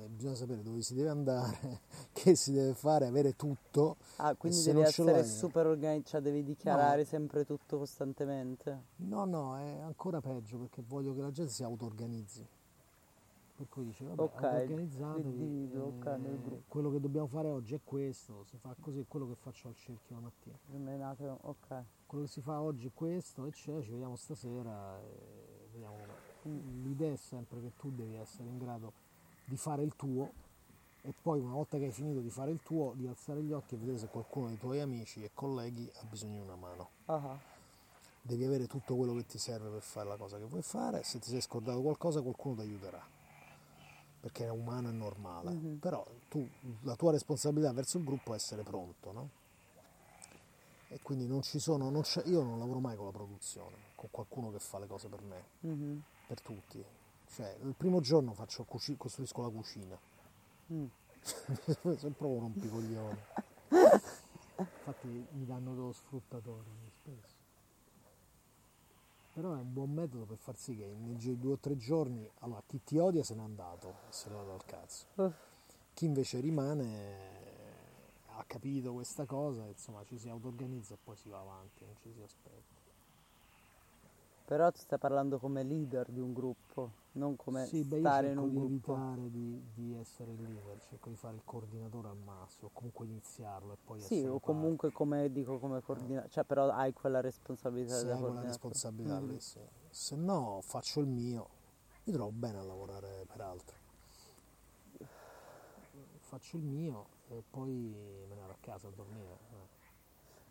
Speaker 2: bisogna sapere dove si deve andare, che si deve fare, avere tutto.
Speaker 3: ah, quindi
Speaker 2: se
Speaker 3: devi essere
Speaker 2: l'hai-
Speaker 3: super organizzato, cioè devi dichiarare sempre tutto costantemente.
Speaker 2: No, no, è ancora peggio perché voglio che la gente si auto-organizzi. Per cui dice, vabbè,
Speaker 3: Ok,
Speaker 2: auto-organizzatevi,
Speaker 3: l'individuo, ok, nel gruppo.
Speaker 2: quello che dobbiamo fare oggi è questo, si fa così, è quello che faccio al cerchio la mattina.
Speaker 3: Non è nato- Ok.
Speaker 2: Quello che si fa oggi è questo, e c'è, ci vediamo stasera e. L'idea è sempre che tu devi essere in grado di fare il tuo e poi una volta che hai finito di fare il tuo, di alzare gli occhi e vedere se qualcuno dei tuoi amici e colleghi ha bisogno di una mano.
Speaker 3: Ah,
Speaker 2: devi avere tutto quello che ti serve per fare la cosa che vuoi fare, se ti sei scordato qualcosa qualcuno ti aiuterà, perché è umano e normale,
Speaker 3: Mhm.
Speaker 2: però tu, la tua responsabilità verso il gruppo è essere pronto, no? E quindi non ci sono, non c'è- io non lavoro mai con la produzione, con qualcuno che fa le cose per me,
Speaker 3: mhm,
Speaker 2: per tutti. Cioè, il primo giorno faccio costruisco la cucina,
Speaker 3: mm.
Speaker 2: sempre un rompicoglione. Infatti mi danno dello sfruttatore spesso. Però è un buon metodo per far sì che nel giro di due o tre giorni, allora chi ti odia se n'è andato, se ne va dal cazzo.
Speaker 3: Uff.
Speaker 2: Chi invece rimane ha capito questa cosa, insomma ci si auto-organizza e poi si va avanti, non ci si aspetta.
Speaker 3: Però tu stai parlando come leader di un gruppo, non come
Speaker 2: Sì, beh,
Speaker 3: stare in un
Speaker 2: di
Speaker 3: gruppo.
Speaker 2: evitare di, di essere il leader, cerco di fare il coordinatore al massimo, o comunque iniziarlo e poi
Speaker 3: Sì, o
Speaker 2: parte.
Speaker 3: comunque come dico come coordinatore, cioè però hai quella responsabilità
Speaker 2: Se
Speaker 3: da
Speaker 2: hai quella responsabilità
Speaker 3: Mhm.
Speaker 2: lì, sì. Se no faccio il mio, mi trovo bene a lavorare per altri. Faccio il mio e poi me ne vado a casa a dormire. eh.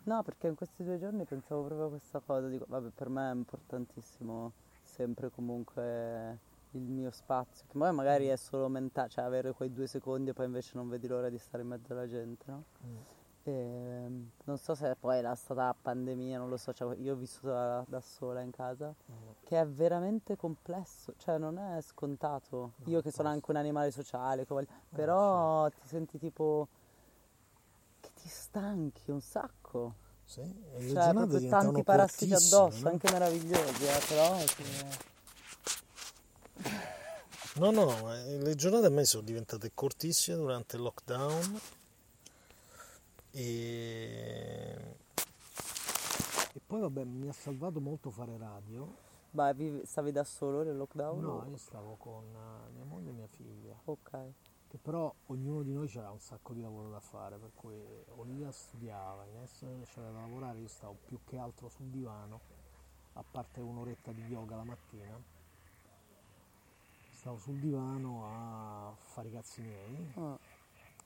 Speaker 3: No, perché in questi due giorni pensavo proprio a questa cosa, dico, vabbè, per me è importantissimo sempre comunque il mio spazio, che poi magari è solo mentale, cioè avere quei due secondi e poi invece non vedi l'ora di stare in mezzo alla gente, no?
Speaker 2: Mm.
Speaker 3: E, non so se poi era stata la pandemia, non lo so, cioè, io ho vissuto da, da sola in casa,
Speaker 2: Mm.
Speaker 3: che è veramente complesso, cioè non è scontato.
Speaker 2: No,
Speaker 3: Io che sono anche un animale sociale, voglio-
Speaker 2: Eh,
Speaker 3: però ti senti tipo ti stanchi un sacco.
Speaker 2: Sì, e
Speaker 3: Cioè, proprio tanti parassiti addosso,
Speaker 2: no?
Speaker 3: anche meravigliosi, eh, però sì.
Speaker 2: No, no, ma le giornate a me sono diventate cortissime durante il lockdown e... e poi vabbè mi ha salvato molto fare radio.
Speaker 3: Vivi- stavi da solo nel lockdown?
Speaker 2: No,
Speaker 3: o-
Speaker 2: io stavo con eh, mia moglie e mia figlia,
Speaker 3: Ok.
Speaker 2: Che però ognuno di noi aveva un sacco di lavoro da fare, per cui Olivia studiava, Ines c'era da lavorare, io stavo più che altro sul divano, a parte un'oretta di yoga la mattina. Stavo sul divano a fare i cazzi miei
Speaker 3: Ah,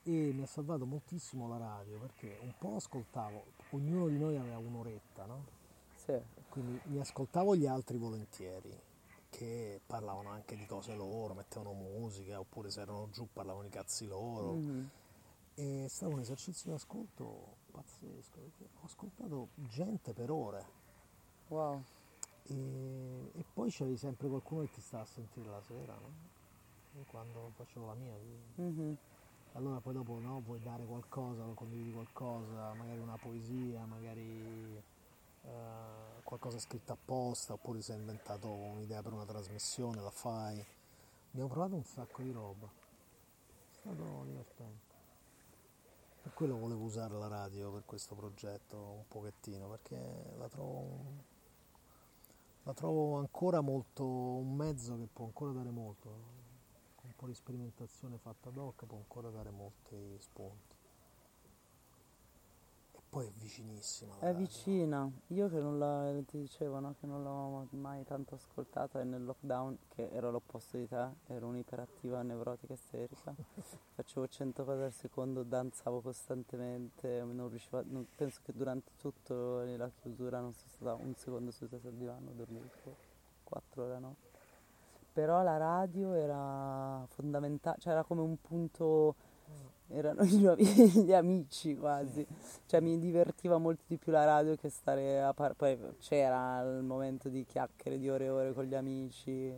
Speaker 2: e mi ha salvato moltissimo la radio perché un po' ascoltavo, ognuno di noi aveva un'oretta, no?
Speaker 3: sì.
Speaker 2: Quindi mi ascoltavo gli altri volentieri che parlavano anche di cose loro, mettevano musica oppure se erano giù parlavano di cazzi loro
Speaker 3: Mhm.
Speaker 2: e è stato un esercizio di ascolto pazzesco perché ho ascoltato gente per ore
Speaker 3: Wow.
Speaker 2: e, e poi c'avevi sempre qualcuno che ti stava a sentire la sera, no? Quando facevo la mia,
Speaker 3: Mhm.
Speaker 2: allora poi dopo no, vuoi dare qualcosa, condividi qualcosa, magari una poesia, magari eh, qualcosa scritto apposta, oppure si è inventato un'idea per una trasmissione, la fai. Abbiamo provato un sacco di roba, è stato divertente. Per quello volevo usare la radio per questo progetto un pochettino, perché la trovo, la trovo ancora molto un mezzo che può ancora dare molto un po' di sperimentazione fatta ad hoc può ancora dare molti spunti. Poi è vicinissima.
Speaker 3: È
Speaker 2: radio.
Speaker 3: vicina. Io che non la, ti dicevo, no? Che non l'ho mai tanto ascoltata e nel lockdown, che ero l'opposto di te, ero un'iperattiva nevrotica isterica. Facevo 100 cose al secondo, danzavo costantemente, non riuscivo a- non- penso che durante tutta la chiusura non sono stata un secondo seduta sul divano, dormivo tipo 4 ore a notte. Però la radio era fondamentale, cioè era come un punto, erano i nuovi- gli amici quasi. Cioè mi divertiva molto di più la radio che stare a par- poi c'era il momento di chiacchiere di ore e ore con gli amici,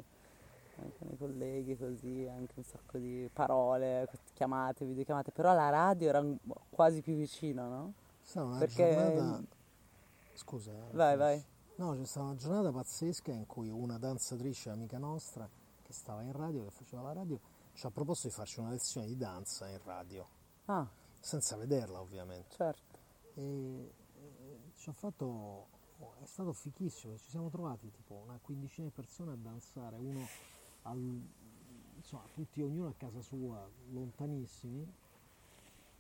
Speaker 3: anche con i colleghi così, anche un sacco di parole, chiamate, videochiamate, però la radio era quasi più vicina, no?
Speaker 2: È stata una
Speaker 3: Perché-
Speaker 2: giornata. Scusa. eh,
Speaker 3: Vai, vai.
Speaker 2: No, c'è stata una giornata pazzesca in cui una danzatrice amica nostra che stava in radio, che faceva la radio, ci ha proposto di farci una lezione di danza in radio,
Speaker 3: Ah,
Speaker 2: senza vederla ovviamente.
Speaker 3: certo.
Speaker 2: E, e ci ha fatto. È stato fichissimo, ci siamo trovati tipo una quindicina di persone a danzare, uno al, insomma, tutti ognuno a casa sua, lontanissimi,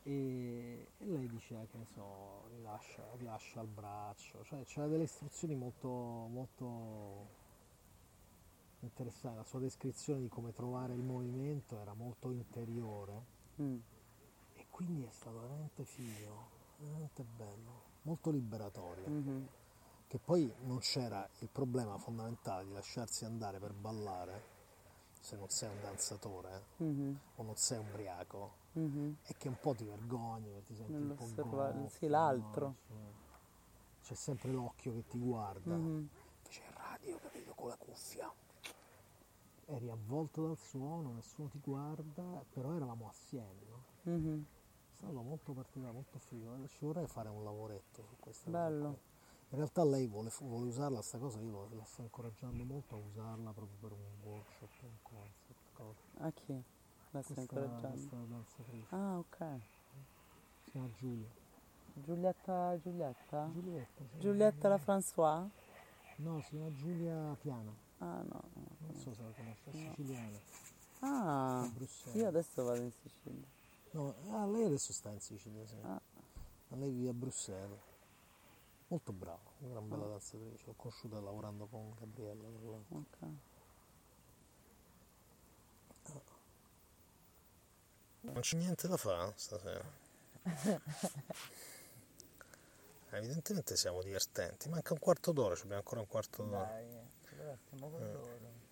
Speaker 2: e, e lei diceva che ne so, rilascia, rilascia il braccio, cioè c'era delle istruzioni molto, molto interessanti, la sua descrizione di come trovare il movimento era molto interiore
Speaker 3: Mm.
Speaker 2: e quindi è stato veramente figo, veramente bello, molto liberatorio,
Speaker 3: Mhm.
Speaker 2: che poi non c'era il problema fondamentale di lasciarsi andare per ballare se non sei un danzatore eh,
Speaker 3: Mhm.
Speaker 2: o non sei ubriaco
Speaker 3: Mhm.
Speaker 2: è che un po' ti vergogni, che ti senti un po' gonfio,
Speaker 3: sì, l'altro.
Speaker 2: no? C'è- sempre l'occhio che ti guarda.
Speaker 3: Mhm.
Speaker 2: Invece in radio, capito, con la cuffia. Eri avvolto dal suono, nessuno ti guarda, però eravamo assieme, no?
Speaker 3: Mhm.
Speaker 2: È stato molto particolare, molto figo. eh, Ci vorrei fare un lavoretto su questa cosa
Speaker 3: Bello.
Speaker 2: qui. In realtà lei vuole, vuole usarla sta cosa, io la sto incoraggiando molto a usarla proprio per un workshop, un concept, cosa.
Speaker 3: A chi? La
Speaker 2: Questa,
Speaker 3: incoraggiando?
Speaker 2: questa danzatrice,
Speaker 3: Ah, ok.
Speaker 2: si chiama Giulia.
Speaker 3: Giulietta, Giulietta?
Speaker 2: Giulietta, sì.
Speaker 3: Giulietta la François?
Speaker 2: No, si chiama Giulia Piana.
Speaker 3: Ah no.
Speaker 2: Non so se la conosci, è siciliana.
Speaker 3: Ah, io adesso vado in Sicilia.
Speaker 2: No, ah, lei adesso sta in Sicilia, sì.
Speaker 3: Ah.
Speaker 2: Ma lei vive a Bruxelles. Molto brava, una gran bella danzatrice. L'ho conosciuta lavorando con Gabriella.
Speaker 3: Ok.
Speaker 2: Non c'è niente da fare stasera. Evidentemente siamo divertenti. Manca un quarto d'ora, abbiamo ancora un quarto d'ora.
Speaker 3: Dai, stiamo con loro.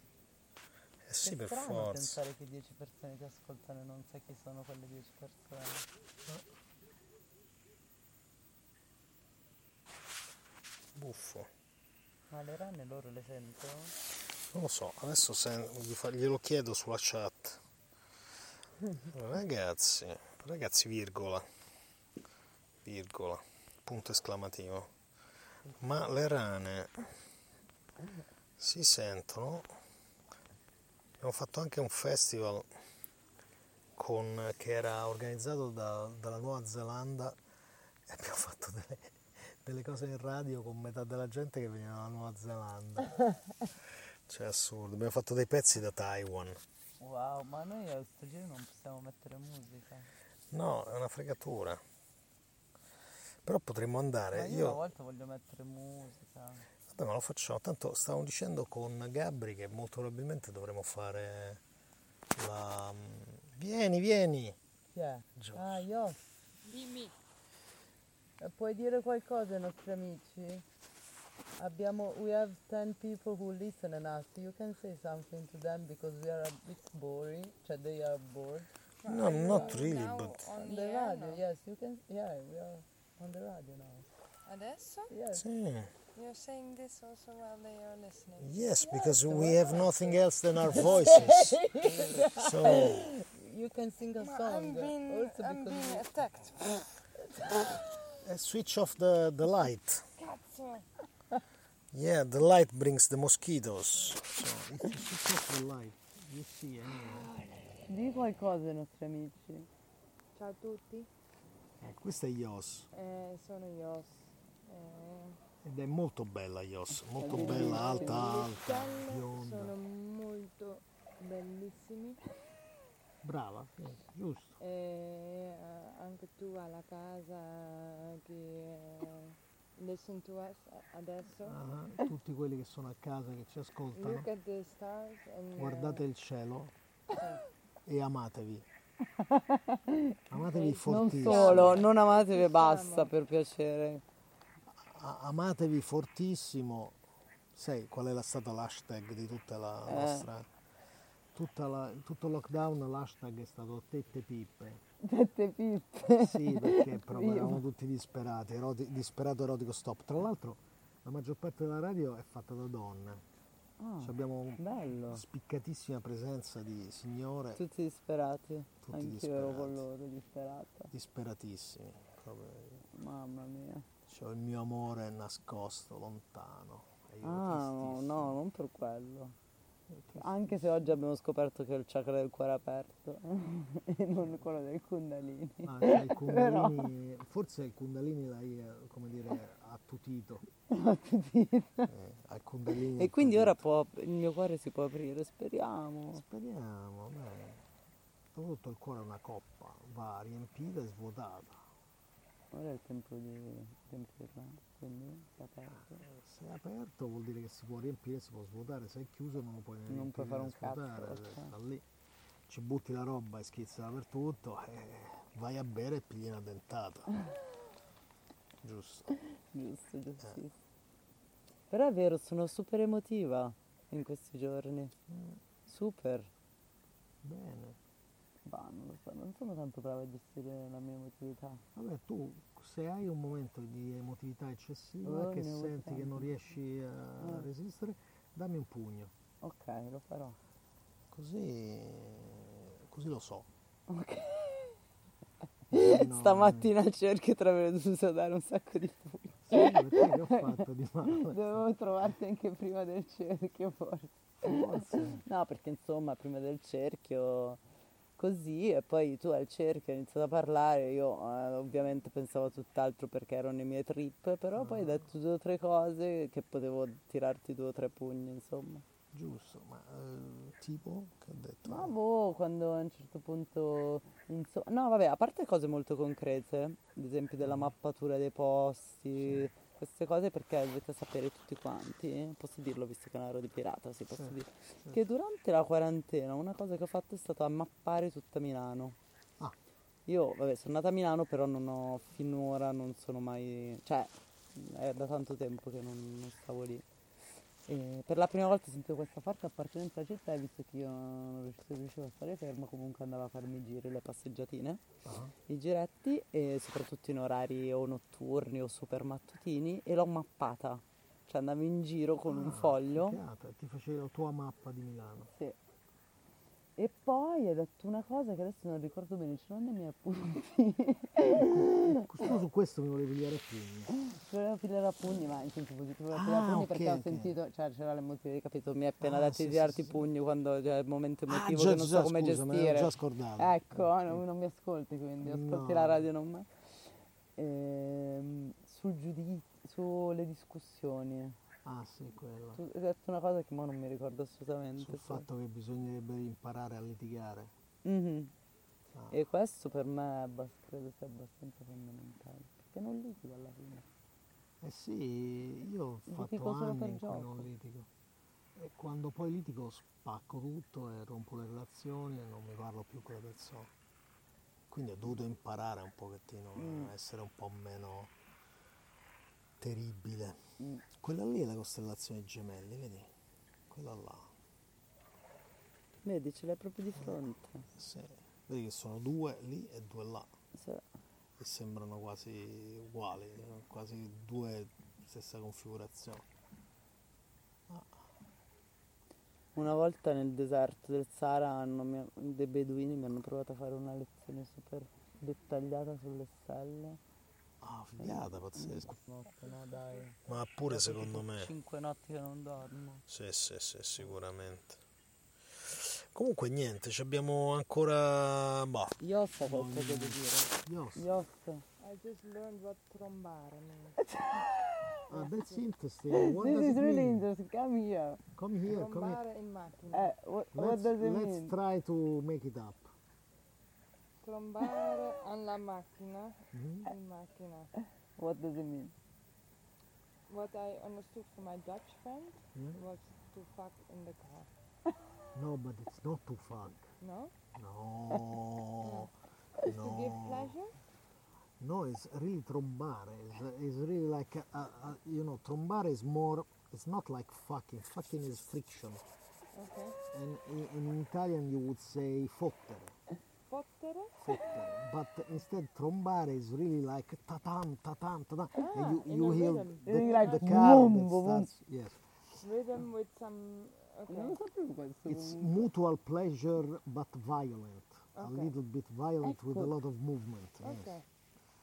Speaker 2: Eh sì, per forza.
Speaker 3: pensare che 10 persone ti ascoltano e non sai chi sono quelle 10 persone.
Speaker 2: Buffo.
Speaker 3: Ma le rane loro le sentono?
Speaker 2: Non lo so, adesso sen- glielo chiedo sulla chat. Ragazzi, ragazzi, virgola, virgola, punto esclamativo. Ma le rane si sentono? Abbiamo fatto anche un festival con- che era organizzato da- dalla Nuova Zelanda e abbiamo fatto delle, delle cose in radio con metà della gente che veniva dalla Nuova Zelanda. Cioè assurdo, abbiamo fatto dei pezzi da Taiwan.
Speaker 3: Wow, ma noi a questo giro non possiamo mettere musica.
Speaker 2: No, è una fregatura. Però potremmo andare.
Speaker 3: Ma io,
Speaker 2: Io,
Speaker 3: una volta voglio mettere musica.
Speaker 2: Vabbè, ma lo facciamo. Tanto stavamo dicendo con Gabri che molto probabilmente dovremo fare la. Vieni, vieni!
Speaker 3: Chi è?
Speaker 2: Gios.
Speaker 3: Ah, io.
Speaker 1: Dimmi.
Speaker 3: Eh, Puoi dire qualcosa ai nostri amici? Abbiamo, we have 10 people who listen and us. You can say something to them because we are a bit boring. Cioè, they are bored.
Speaker 2: No, not really,
Speaker 1: Now
Speaker 2: but.
Speaker 1: on
Speaker 3: the radio,
Speaker 1: no?
Speaker 3: yes, you can. Yeah, we are on the radio now.
Speaker 1: Adesso?
Speaker 3: Yes.
Speaker 2: Sì.
Speaker 1: You're saying this also while they are listening.
Speaker 2: Yes, because we have nothing else than our voices. So,
Speaker 3: You can sing a
Speaker 1: Ma
Speaker 3: song.
Speaker 1: I'm being,
Speaker 3: also
Speaker 1: I'm being attacked.
Speaker 2: uh, switch off the, the light. Yeah, the light brings the mosquitoes. So, if you switch off the light, you see anyway.
Speaker 3: Di qualcosa ai nostri amici.
Speaker 4: Ciao a tutti,
Speaker 2: Eh, questa è Yos.
Speaker 4: eh, sono Yos. Eh,
Speaker 2: Ed è molto bella Yos, molto bella, alta, alta, bionda.
Speaker 4: sono molto bellissimi
Speaker 2: Brava, sì, giusto.
Speaker 4: e eh, anche tu alla casa che listen to us adesso.
Speaker 2: Ah, tutti quelli che sono a casa che ci ascoltano,
Speaker 4: and, eh,
Speaker 2: guardate il cielo e amatevi. Amatevi
Speaker 3: Non
Speaker 2: fortissimo.
Speaker 3: solo, non amatevi e basta per piacere.
Speaker 2: Amatevi fortissimo. Sai qual è stata l'hashtag di tutta la
Speaker 3: Eh.
Speaker 2: nostra... Tutta la- tutto il lockdown l'hashtag è stato tette pippe.
Speaker 3: Tette pippe.
Speaker 2: Sì, perché proprio eravamo tutti disperati, eroti- disperato erotico stop. Tra l'altro la maggior parte della radio è fatta da donne.
Speaker 3: Ah,
Speaker 2: Cioè, abbiamo
Speaker 3: bello.
Speaker 2: spiccatissima presenza di signore
Speaker 3: Tutti disperati.
Speaker 2: Tutti
Speaker 3: Anch'io ero con
Speaker 2: disperati.
Speaker 3: loro, disperata.
Speaker 2: disperatissimi. Proprio.
Speaker 3: Mamma mia.
Speaker 2: Cioè, il mio amore è nascosto, lontano.
Speaker 3: Ah, no, non per quello. Anche se oggi abbiamo scoperto che ho il chakra del cuore aperto e non quello del kundalini.
Speaker 2: Ah, cioè, il Kundalini, forse il Kundalini l'hai, eh, come dire, attutito. Eh, al Kundalini
Speaker 3: E quindi ora
Speaker 2: attutito.
Speaker 3: può, il mio cuore si può aprire, speriamo.
Speaker 2: Speriamo, dai. Soprattutto il cuore è una coppa, va riempita e svuotata.
Speaker 3: Ora è il tempo di riempirla, quindi si è aperto.
Speaker 2: Eh, Se è aperto vuol dire che si può riempire, si può svuotare, se è chiuso non lo puoi né
Speaker 3: Non
Speaker 2: riempire
Speaker 3: puoi fare un cazzo,
Speaker 2: svuotare,
Speaker 3: ok.
Speaker 2: sta lì. Ci butti la roba e schizza dappertutto, e vai a bere e pigli una dentata. Giusto.
Speaker 3: Giusto, giustissimo. Però è vero, sono super emotiva in questi giorni. Super.
Speaker 2: Bene.
Speaker 3: Lo so, non sono tanto brava a gestire la mia emotività.
Speaker 2: Vabbè, tu se hai un momento di emotività eccessiva
Speaker 3: Oh,
Speaker 2: che senti che
Speaker 3: tanti.
Speaker 2: non riesci a
Speaker 3: Eh.
Speaker 2: resistere, dammi un pugno.
Speaker 3: Ok, lo farò.
Speaker 2: Così, così lo so.
Speaker 3: Ok.
Speaker 2: Non-
Speaker 3: Stamattina al cerchio ti avrei dovuto dare un sacco di pugni.
Speaker 2: Sì, perché che ho fatto di male?
Speaker 3: Dovevo trovarti anche prima del cerchio, forse.
Speaker 2: Forse.
Speaker 3: No, perché insomma, prima del cerchio così e poi tu al cerchio hai iniziato a parlare, io eh, ovviamente pensavo a tutt'altro perché erano nei miei trip, però poi hai detto due o tre cose che potevo tirarti due o tre pugni, insomma.
Speaker 2: Giusto, ma eh, tipo che ha detto?
Speaker 3: Ma boh, quando a un certo punto... inso- no, vabbè, a parte cose molto concrete, ad esempio della mappatura dei posti, queste cose perché dovete sapere tutti quanti, posso dirlo visto che è una radio pirata, sì, posso
Speaker 2: Sì,
Speaker 3: dire,
Speaker 2: sì.
Speaker 3: che durante la quarantena una cosa che ho fatto è stata mappare tutta Milano.
Speaker 2: Ah.
Speaker 3: Io, vabbè, sono nata a Milano, però non ho, finora non sono mai, cioè, è da tanto tempo che non, non stavo lì. E per la prima volta sento questa forte appartenenza alla città e visto che io non riuscivo, a stare ferma, comunque andavo a farmi i giri, le passeggiatine,
Speaker 2: Ah,
Speaker 3: i giretti, e soprattutto in orari o notturni o super mattutini, e l'ho mappata. Cioè andavo in giro con un
Speaker 2: ah,
Speaker 3: foglio.
Speaker 2: figata, Ti facevi la tua mappa di Milano.
Speaker 3: Sì. E poi hai detto una cosa che adesso non ricordo bene, ce l'ho nei miei appunti.
Speaker 2: Scusa, su questo mi volevi pigliare a pugni.
Speaker 3: Volevo pigliare a pugni, ma in senso positivo, volevo
Speaker 2: Ah,
Speaker 3: pigliare a pugni
Speaker 2: ok,
Speaker 3: perché ho
Speaker 2: ok.
Speaker 3: sentito, cioè c'era l'emozione, capito? Mi è appena
Speaker 2: Ah,
Speaker 3: detto
Speaker 2: sì,
Speaker 3: di
Speaker 2: sì,
Speaker 3: tirarti
Speaker 2: sì,
Speaker 3: i
Speaker 2: sì.
Speaker 3: pugni quando c'è il momento
Speaker 2: Ah,
Speaker 3: emotivo
Speaker 2: già,
Speaker 3: che non
Speaker 2: già,
Speaker 3: so come
Speaker 2: scusa, me
Speaker 3: gestire.
Speaker 2: già scordato.
Speaker 3: Ecco,
Speaker 2: Ok.
Speaker 3: non, non mi ascolti quindi, ascolti
Speaker 2: No.
Speaker 3: la radio non me. Ehm, sul giudizio, sulle discussioni.
Speaker 2: Ah sì, quello.
Speaker 3: Tu hai detto una cosa che mo non mi ricordo assolutamente.
Speaker 2: Sul
Speaker 3: sì.
Speaker 2: fatto che bisognerebbe imparare a litigare.
Speaker 3: Mhm.
Speaker 2: Ah.
Speaker 3: E questo per me è abbas- credo sia abbastanza fondamentale. Perché non litigo alla fine.
Speaker 2: Eh sì, io ho fatto
Speaker 3: per
Speaker 2: anni in cui
Speaker 3: gioco.
Speaker 2: non litigo. E quando poi litigo spacco tutto e rompo le relazioni e non mi parlo più con le persone. Quindi ho dovuto imparare un pochettino
Speaker 3: Mm.
Speaker 2: a essere un po' meno terribile.
Speaker 3: Mm.
Speaker 2: Quella lì è la costellazione gemelli, vedi? Quella là.
Speaker 3: Vedi, ce l'hai proprio di fronte.
Speaker 2: Sì. Vedi che sono due lì e due là.
Speaker 3: Sì.
Speaker 2: E sembrano quasi uguali, eh, quasi due stessa configurazione.
Speaker 3: Una volta nel deserto del Sahara hanno, mi- dei beduini mi hanno provato a fare una lezione super dettagliata sulle stelle.
Speaker 2: Ah, figata, pazzesco.
Speaker 3: Notte, no dai.
Speaker 2: Ma pure secondo me.
Speaker 3: Cinque notti che non dormo.
Speaker 2: Sì, sì, sì, sicuramente. Comunque niente, ci abbiamo ancora... Bah,
Speaker 3: Yossa qualcosa da dire.
Speaker 2: io...
Speaker 3: Yossa.
Speaker 4: I just learned what trombare means.
Speaker 2: Ah, that's interesting. What
Speaker 3: This
Speaker 2: does
Speaker 3: is
Speaker 2: it
Speaker 3: really
Speaker 2: mean?
Speaker 3: interesting. Come here.
Speaker 2: Come here, come here.
Speaker 4: Trombare in macchina.
Speaker 3: Eh, what, what
Speaker 2: Let's,
Speaker 3: does it
Speaker 2: let's
Speaker 3: mean?
Speaker 2: try to make it up.
Speaker 4: Trombare alla macchina.
Speaker 2: Mhm.
Speaker 4: In macchina.
Speaker 3: What does it mean?
Speaker 4: What I understood from my Dutch friend
Speaker 2: Yeah?
Speaker 4: was to fuck in the car.
Speaker 2: No, but it's not too fuck.
Speaker 4: No?
Speaker 2: No.
Speaker 4: It's to give
Speaker 2: No.
Speaker 4: pleasure?
Speaker 2: No, it's really trombare. It's, it's really like, a, a, a, you know, trombare is more, it's not like fucking. Fucking is friction.
Speaker 4: Okay.
Speaker 2: And in, in Italian you would say fottere.
Speaker 4: Fottere?
Speaker 2: fottere. But instead trombare is really like ta-tan, ta-tan, ta-tan.
Speaker 4: Ah,
Speaker 2: and you,
Speaker 4: in
Speaker 2: you hear
Speaker 4: rhythm.
Speaker 2: the,
Speaker 3: Really like
Speaker 2: the car
Speaker 3: boom,
Speaker 2: that
Speaker 3: boom, boom.
Speaker 2: starts, yes.
Speaker 4: Rhythm with some.
Speaker 3: Non
Speaker 4: Okay.
Speaker 3: lo sapevo questo.
Speaker 2: It's mutual pleasure but violent. A
Speaker 4: Okay.
Speaker 2: little bit violent with a
Speaker 3: Ecco.
Speaker 2: lot of movement. yes.
Speaker 4: Okay.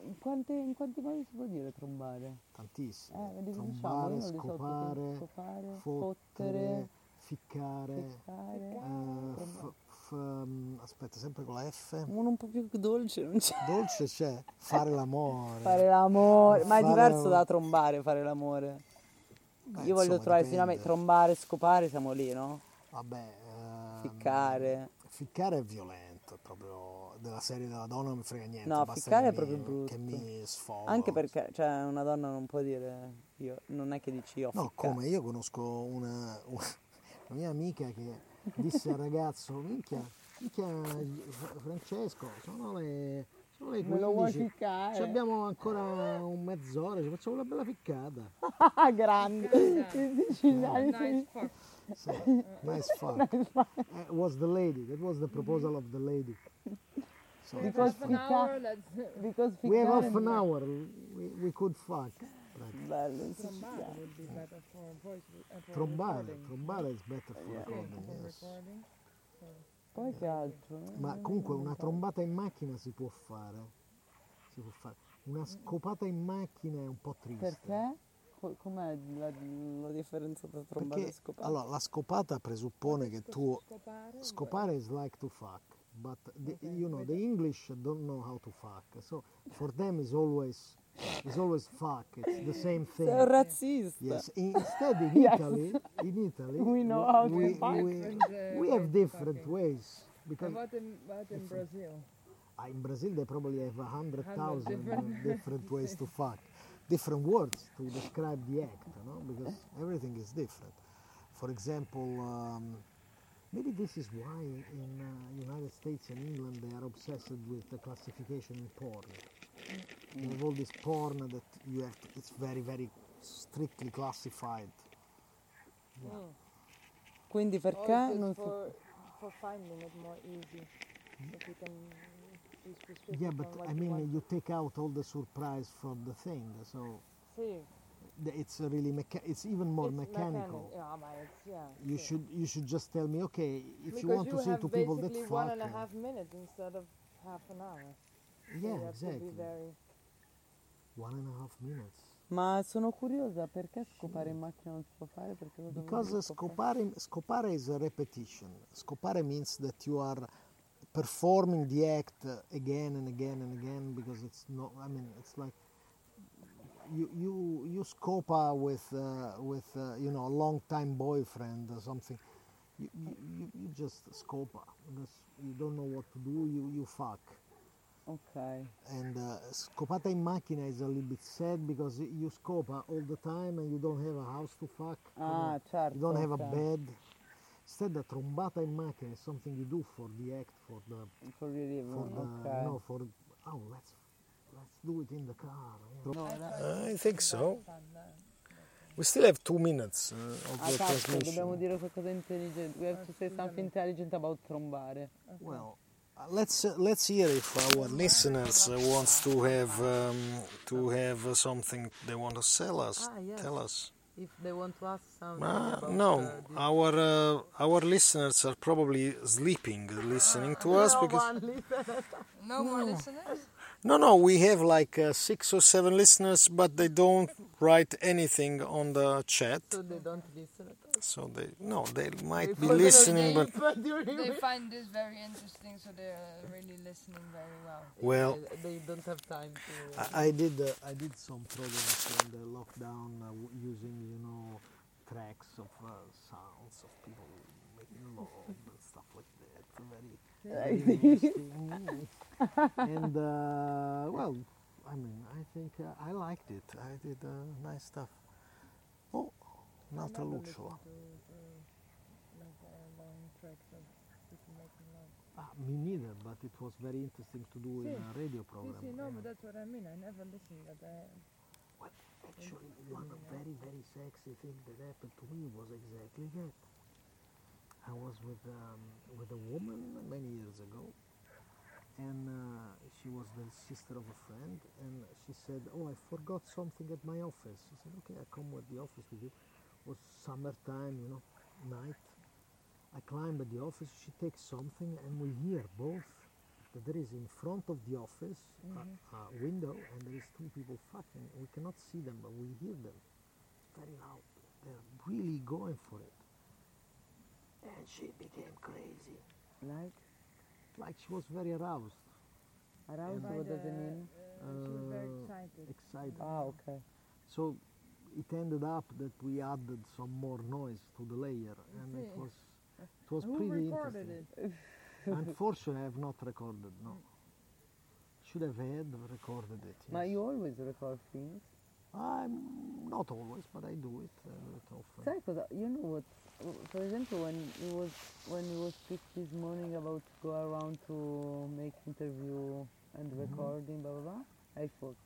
Speaker 3: In, quante- in quanti modi si può dire trombare?
Speaker 2: Tantissimi.
Speaker 3: Eh, diciamo,
Speaker 2: Trombare,
Speaker 3: io non li so
Speaker 2: scopare,
Speaker 3: scopare,
Speaker 2: fottere, ficcare,
Speaker 3: ficcare.
Speaker 2: eh, f- f- um, aspetta, sempre con la F.
Speaker 3: Uno un po' più dolce non c'è.
Speaker 2: Dolce c'è, fare l'amore.
Speaker 3: Fare l'amore, ma è diverso da trombare, fare l'amore.
Speaker 2: Beh,
Speaker 3: Io voglio trovare fino a me,
Speaker 2: dipende.
Speaker 3: trombare, scopare, siamo lì, no?
Speaker 2: Vabbè, ehm,
Speaker 3: Ficcare.
Speaker 2: Ficcare è violento, è proprio della serie della donna non mi frega niente.
Speaker 3: No, ficcare è proprio
Speaker 2: mi-
Speaker 3: brutto.
Speaker 2: Che mi sfogo.
Speaker 3: Anche perché, cioè, una donna non può dire io, non è che dici io.
Speaker 2: No,
Speaker 3: ficcare.
Speaker 2: come io conosco una, una mia amica che disse al ragazzo, minchia, minchia Francesco, sono le, sono le 15.
Speaker 3: Me lo vuoi ficcare?
Speaker 2: Ci abbiamo ancora un mezz'ora, ci facciamo una bella ficcata.
Speaker 3: Ah, grande. I siciliani sono-
Speaker 4: Nice fuck.
Speaker 2: Sì, nice fuck. It was the lady, that was the proposal of the lady. So,
Speaker 3: Because
Speaker 4: half an hour, let's.
Speaker 3: Because
Speaker 2: we have half an hour, we, we could fuck.
Speaker 3: Bello, in
Speaker 4: Trombare
Speaker 3: siciliano.
Speaker 4: would be better for voice. Uh, for
Speaker 2: Trombare,
Speaker 4: recording.
Speaker 2: trombare is better for
Speaker 3: Yeah.
Speaker 2: recording, yes.
Speaker 4: recording.
Speaker 3: Poi che altro?
Speaker 2: Ma comunque una trombata in macchina si può fare. Si può fare. Una scopata in macchina è un po' triste.
Speaker 3: Perché? Co- Com'è la, la differenza tra trombare e
Speaker 2: Perché
Speaker 3: scopare?
Speaker 2: allora, la scopata presuppone che tu
Speaker 4: Scopare.
Speaker 2: scopare is like to fuck, but the, you know the English don't know how to fuck. So for them it's always it's always fuck. It's the same thing.
Speaker 3: Un razzista.
Speaker 2: Yes. Instead, in
Speaker 3: Yes.
Speaker 2: Italy, in Italy,
Speaker 3: We know
Speaker 2: we-
Speaker 3: how to
Speaker 2: we,
Speaker 3: fuck.
Speaker 2: we,
Speaker 4: uh,
Speaker 2: we have different
Speaker 4: fucking.
Speaker 2: ways because
Speaker 4: What in, what in Brazil?
Speaker 2: uh, in Brazil they probably have a hundred
Speaker 4: Hundred
Speaker 2: thousand
Speaker 4: different-
Speaker 2: different ways to fuck, different words to describe the act, you know, because everything is different. For example, um, maybe this is why in uh, United States and England they are obsessed with the classification in porn. Mm. They have all this porn that you have. To, it's very very strictly classified. Mm.
Speaker 3: Quindi perché non
Speaker 4: it
Speaker 3: si...
Speaker 4: for, for finding it more easy? Mm. That you can be specific
Speaker 2: Yeah, but
Speaker 4: on
Speaker 2: I mean,
Speaker 4: want.
Speaker 2: you take out all the surprise from the thing, so
Speaker 4: See,
Speaker 2: th- it's really mecha- it's even more
Speaker 4: it's
Speaker 2: mechanical.
Speaker 4: mechanic. Yeah, but it's, yeah.
Speaker 2: You
Speaker 4: see.
Speaker 2: should you should just tell me, okay, if
Speaker 4: because
Speaker 2: you want to say
Speaker 4: have
Speaker 2: to people that
Speaker 4: basically
Speaker 2: fuck,
Speaker 4: one and a
Speaker 2: uh,
Speaker 4: minutes instead of half an hour. So
Speaker 2: yeah,
Speaker 4: you have to
Speaker 2: exactly,
Speaker 4: be very.
Speaker 2: one and a half minutes.
Speaker 3: Ma sono curiosa perché scopare in macchina non si può fare? Perché cosa
Speaker 2: Because
Speaker 3: dire
Speaker 2: scopare, scopare is a repetition. Scopare means that you are performing the act uh, again and again and again because it's not. I mean, it's like you you you scopa with uh, with uh, you know a long time boyfriend or something. You, you, you- just scopa because you don't know what to do. You you fuck.
Speaker 3: Ok.
Speaker 2: And uh, scopata in macchina is a little bit sad because you scopa all the time and you don't have a house to fuck. you know.
Speaker 3: Ah, certo.
Speaker 2: You don't have a bed. Instead, the trombata in macchina is something you do for the act, for the,
Speaker 3: For the
Speaker 2: for the,
Speaker 3: ok.
Speaker 2: you know, for oh, let's do it in the car.
Speaker 3: No,
Speaker 2: I think so. We still have two minutes uh, of
Speaker 3: Ah, cazzo, dobbiamo dire qualcosa di intelligente. We have to say something intelligent about trombare.
Speaker 2: Well, uh, let's uh, let's hear if our listeners uh, wants to have um, to have uh, something they want to sell us.
Speaker 3: Ah, yes.
Speaker 2: Tell us.
Speaker 3: If they want to ask something
Speaker 2: Uh,
Speaker 3: about,
Speaker 2: no,
Speaker 3: uh,
Speaker 2: our uh, our listeners are probably sleeping, listening to us
Speaker 3: No
Speaker 2: because
Speaker 3: one listen.
Speaker 1: No more listeners?
Speaker 2: No, no, we have like uh, six or seven listeners, but they don't write anything on the chat,
Speaker 3: So they don't listen at all.
Speaker 2: so they no, they might
Speaker 3: They
Speaker 2: be listening, but
Speaker 1: They find this very interesting, so they're really listening very well.
Speaker 2: well.
Speaker 3: They- they don't have time to.
Speaker 2: I, I did uh, I did some programs in the lockdown uh, w- using you know tracks of uh, sounds of people making love and stuff like that. Very, very interesting. And uh, well, I mean, I think uh, I liked it. I did uh, nice stuff. Oh, un'altra lucciola.
Speaker 4: Uh, long tracks of people making love.
Speaker 2: Ah, me neither, but it was very interesting to do in a radio
Speaker 4: See,
Speaker 2: program.
Speaker 4: see, no,
Speaker 2: yeah.
Speaker 4: but that's what I mean. I never listened, but I.
Speaker 2: Well, actually, one very, very sexy thing that happened to me was exactly that. I was with um, with a woman many years ago, and uh, she was the sister of a friend, and she said, "Oh, I forgot something at my office." she said, "Okay, I come with the office with you." It was summertime, you know, night. I climb at the office. She takes something, and we hear both that there is in front of the office a, a window, and there is two people fucking. We cannot see them, but we hear them. Very loud. They're really going for it. And she became crazy.
Speaker 3: Like,
Speaker 2: Like she was very aroused,
Speaker 3: aroused,
Speaker 4: By
Speaker 3: what does it mean?
Speaker 4: Uh, she was very
Speaker 2: Uh,
Speaker 4: excited.
Speaker 2: excited.
Speaker 3: Ah, ok.
Speaker 2: So it ended up that we added some more noise to the layer, and it was it was
Speaker 4: Who
Speaker 2: pretty interesting.
Speaker 4: it?
Speaker 2: Unfortunately, I have not recorded. No, should have had recorded it. Yes.
Speaker 3: you always record things.
Speaker 2: I'm not always, but I do it. Do it often.
Speaker 3: Sai? You know what? For example, when it was when it was picked this morning about to go around to make interview and recording, blah blah blah, I thought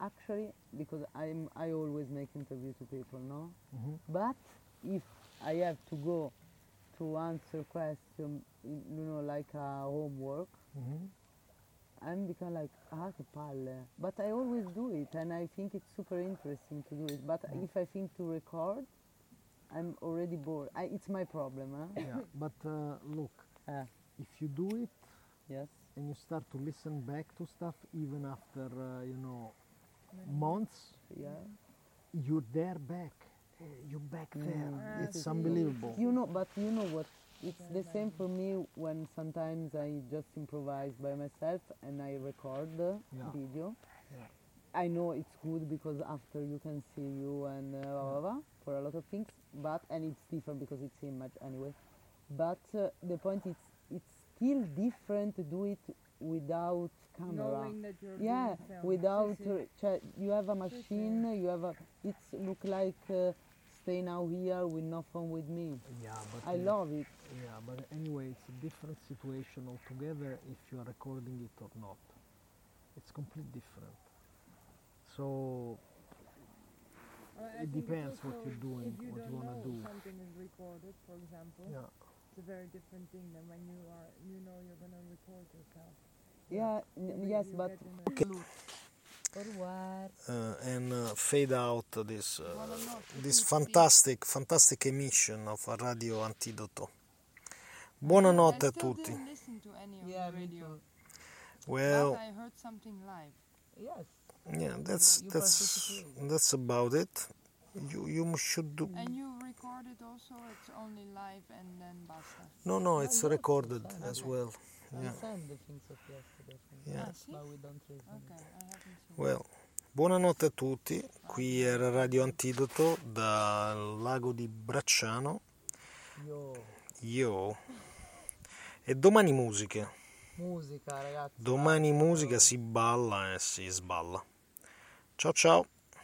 Speaker 3: actually because I'm I always make interview to people, no.
Speaker 2: Mhm.
Speaker 3: But if I have to go to answer question, you know, like a homework,
Speaker 2: Mhm.
Speaker 3: I'm become like, ah, che palle. But I always do it, and I think it's super interesting to do it. But if I think to record, I'm already bored. I, it's my problem, huh?
Speaker 2: Yeah, but uh, look,
Speaker 3: Ah,
Speaker 2: if you do it
Speaker 3: yes.
Speaker 2: and you start to listen back to stuff, even after uh, you know months,
Speaker 3: Yeah.
Speaker 2: you're there back. Uh, You're back there.
Speaker 3: Mm.
Speaker 4: Ah,
Speaker 2: it's unbelievable.
Speaker 3: You know, but you know what? It's the same for me when sometimes I just improvise by myself and I record the
Speaker 2: Yeah.
Speaker 3: video.
Speaker 2: Yeah.
Speaker 3: I know it's good because after you can see you and uh, blah, blah, blah, for a lot of things, but and it's different because it's image anyway. But uh, the point is, it's still different to do it without camera.
Speaker 4: Knowing that you're
Speaker 3: yeah,
Speaker 4: being
Speaker 3: without
Speaker 4: Sì, sì.
Speaker 3: uh, cioè, you have a machine, you have a. It's look like uh, stay now here with no phone with me.
Speaker 2: Yeah, but
Speaker 3: I
Speaker 2: uh,
Speaker 3: love it.
Speaker 2: Yeah, but anyway, it's a different situation altogether if you are recording it or not. It's completely different. So
Speaker 4: Uh,
Speaker 2: It depends what you're doing,
Speaker 4: you
Speaker 2: what you wanna
Speaker 4: know
Speaker 2: do.
Speaker 4: something is recorded, for example,
Speaker 2: yeah,
Speaker 4: it's a very different thing than when you are, you know, you're gonna record yourself.
Speaker 3: Yeah, n- yes, but Okay.
Speaker 2: uh, and uh, fade out this uh, this fantastic fantastic emission of Radio Antidoto. Buonanotte a tutti.
Speaker 4: didn't listen to any of
Speaker 3: Yeah.
Speaker 2: Well,
Speaker 4: I heard something live.
Speaker 3: Yes.
Speaker 2: Yeah, that's
Speaker 3: You
Speaker 2: that's that's about it. You you should do.
Speaker 4: And you record it also? It's only live and then basta.
Speaker 2: No, no, it's
Speaker 3: yes,
Speaker 2: recorded
Speaker 3: it's
Speaker 2: as well.
Speaker 3: I
Speaker 2: Yeah.
Speaker 3: sent the things of yesterday. from
Speaker 2: Yeah.
Speaker 4: Ah. Okay, I haven't seen
Speaker 2: Well, buonanotte a tutti. Qui era Radio Antidoto dal lago di Bracciano.
Speaker 3: Yo,
Speaker 2: Io. E domani musiche.
Speaker 3: musica ragazzi.
Speaker 2: Domani musica si balla e si sballa. Ciao ciao.